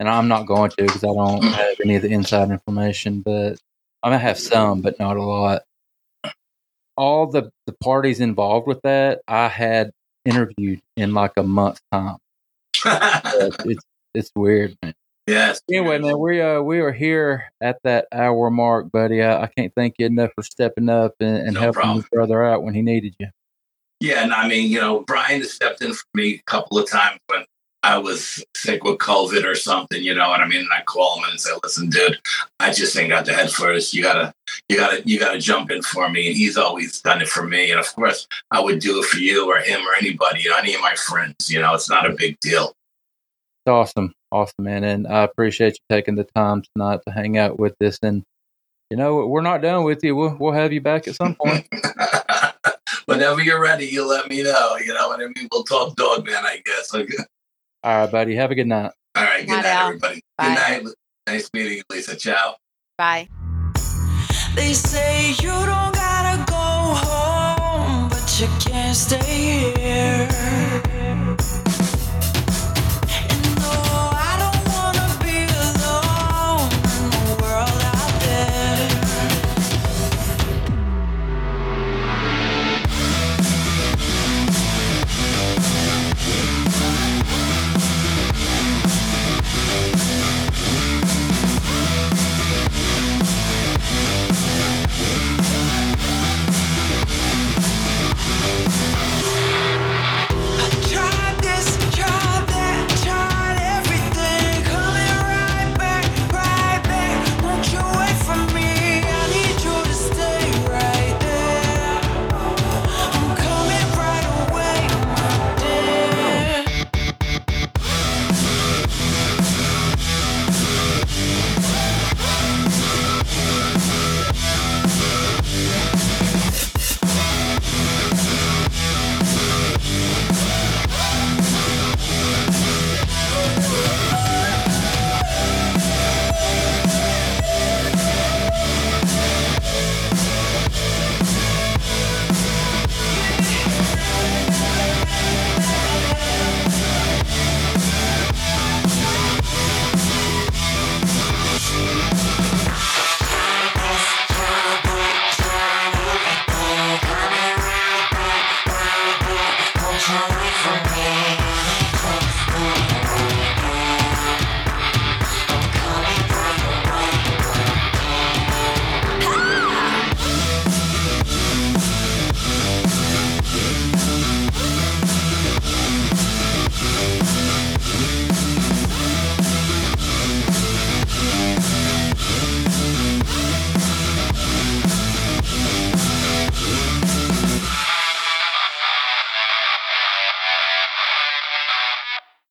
Speaker 5: and I'm not going to because I don't mm. have any of the inside information, but I might have some, but not a lot. All the, the parties involved with that, I had interviewed in like a month's time. it's it's weird, man.
Speaker 3: Yes.
Speaker 5: Anyway, man, we uh we are here at that hour mark, buddy. I, I can't thank you enough for stepping up and, and no helping problem. your brother out when he needed you.
Speaker 3: Yeah, and I mean, you know, Brian has stepped in for me a couple of times when I was sick with COVID or something, you know what I mean? And I call him and say, listen, dude, I just ain't got the head for this. You gotta, you gotta, you gotta jump in for me. And he's always done it for me. And of course, I would do it for you or him or anybody, any of my friends. You know, it's not a big deal.
Speaker 5: It's awesome, awesome, man. And I appreciate you taking the time tonight to hang out with us. And you know, we're not done with you. We'll we'll have you back at some point.
Speaker 3: Whenever you're ready, you let me know. You know what I mean? We'll talk dog man, I guess. Okay.
Speaker 5: All right, buddy. Have a good night.
Speaker 3: All right. Good
Speaker 6: Night,
Speaker 3: night, everybody.
Speaker 6: Bye.
Speaker 3: Good night. Nice meeting you, Lisa. Ciao.
Speaker 6: Bye.
Speaker 7: They say you don't gotta go home, but you can't stay here.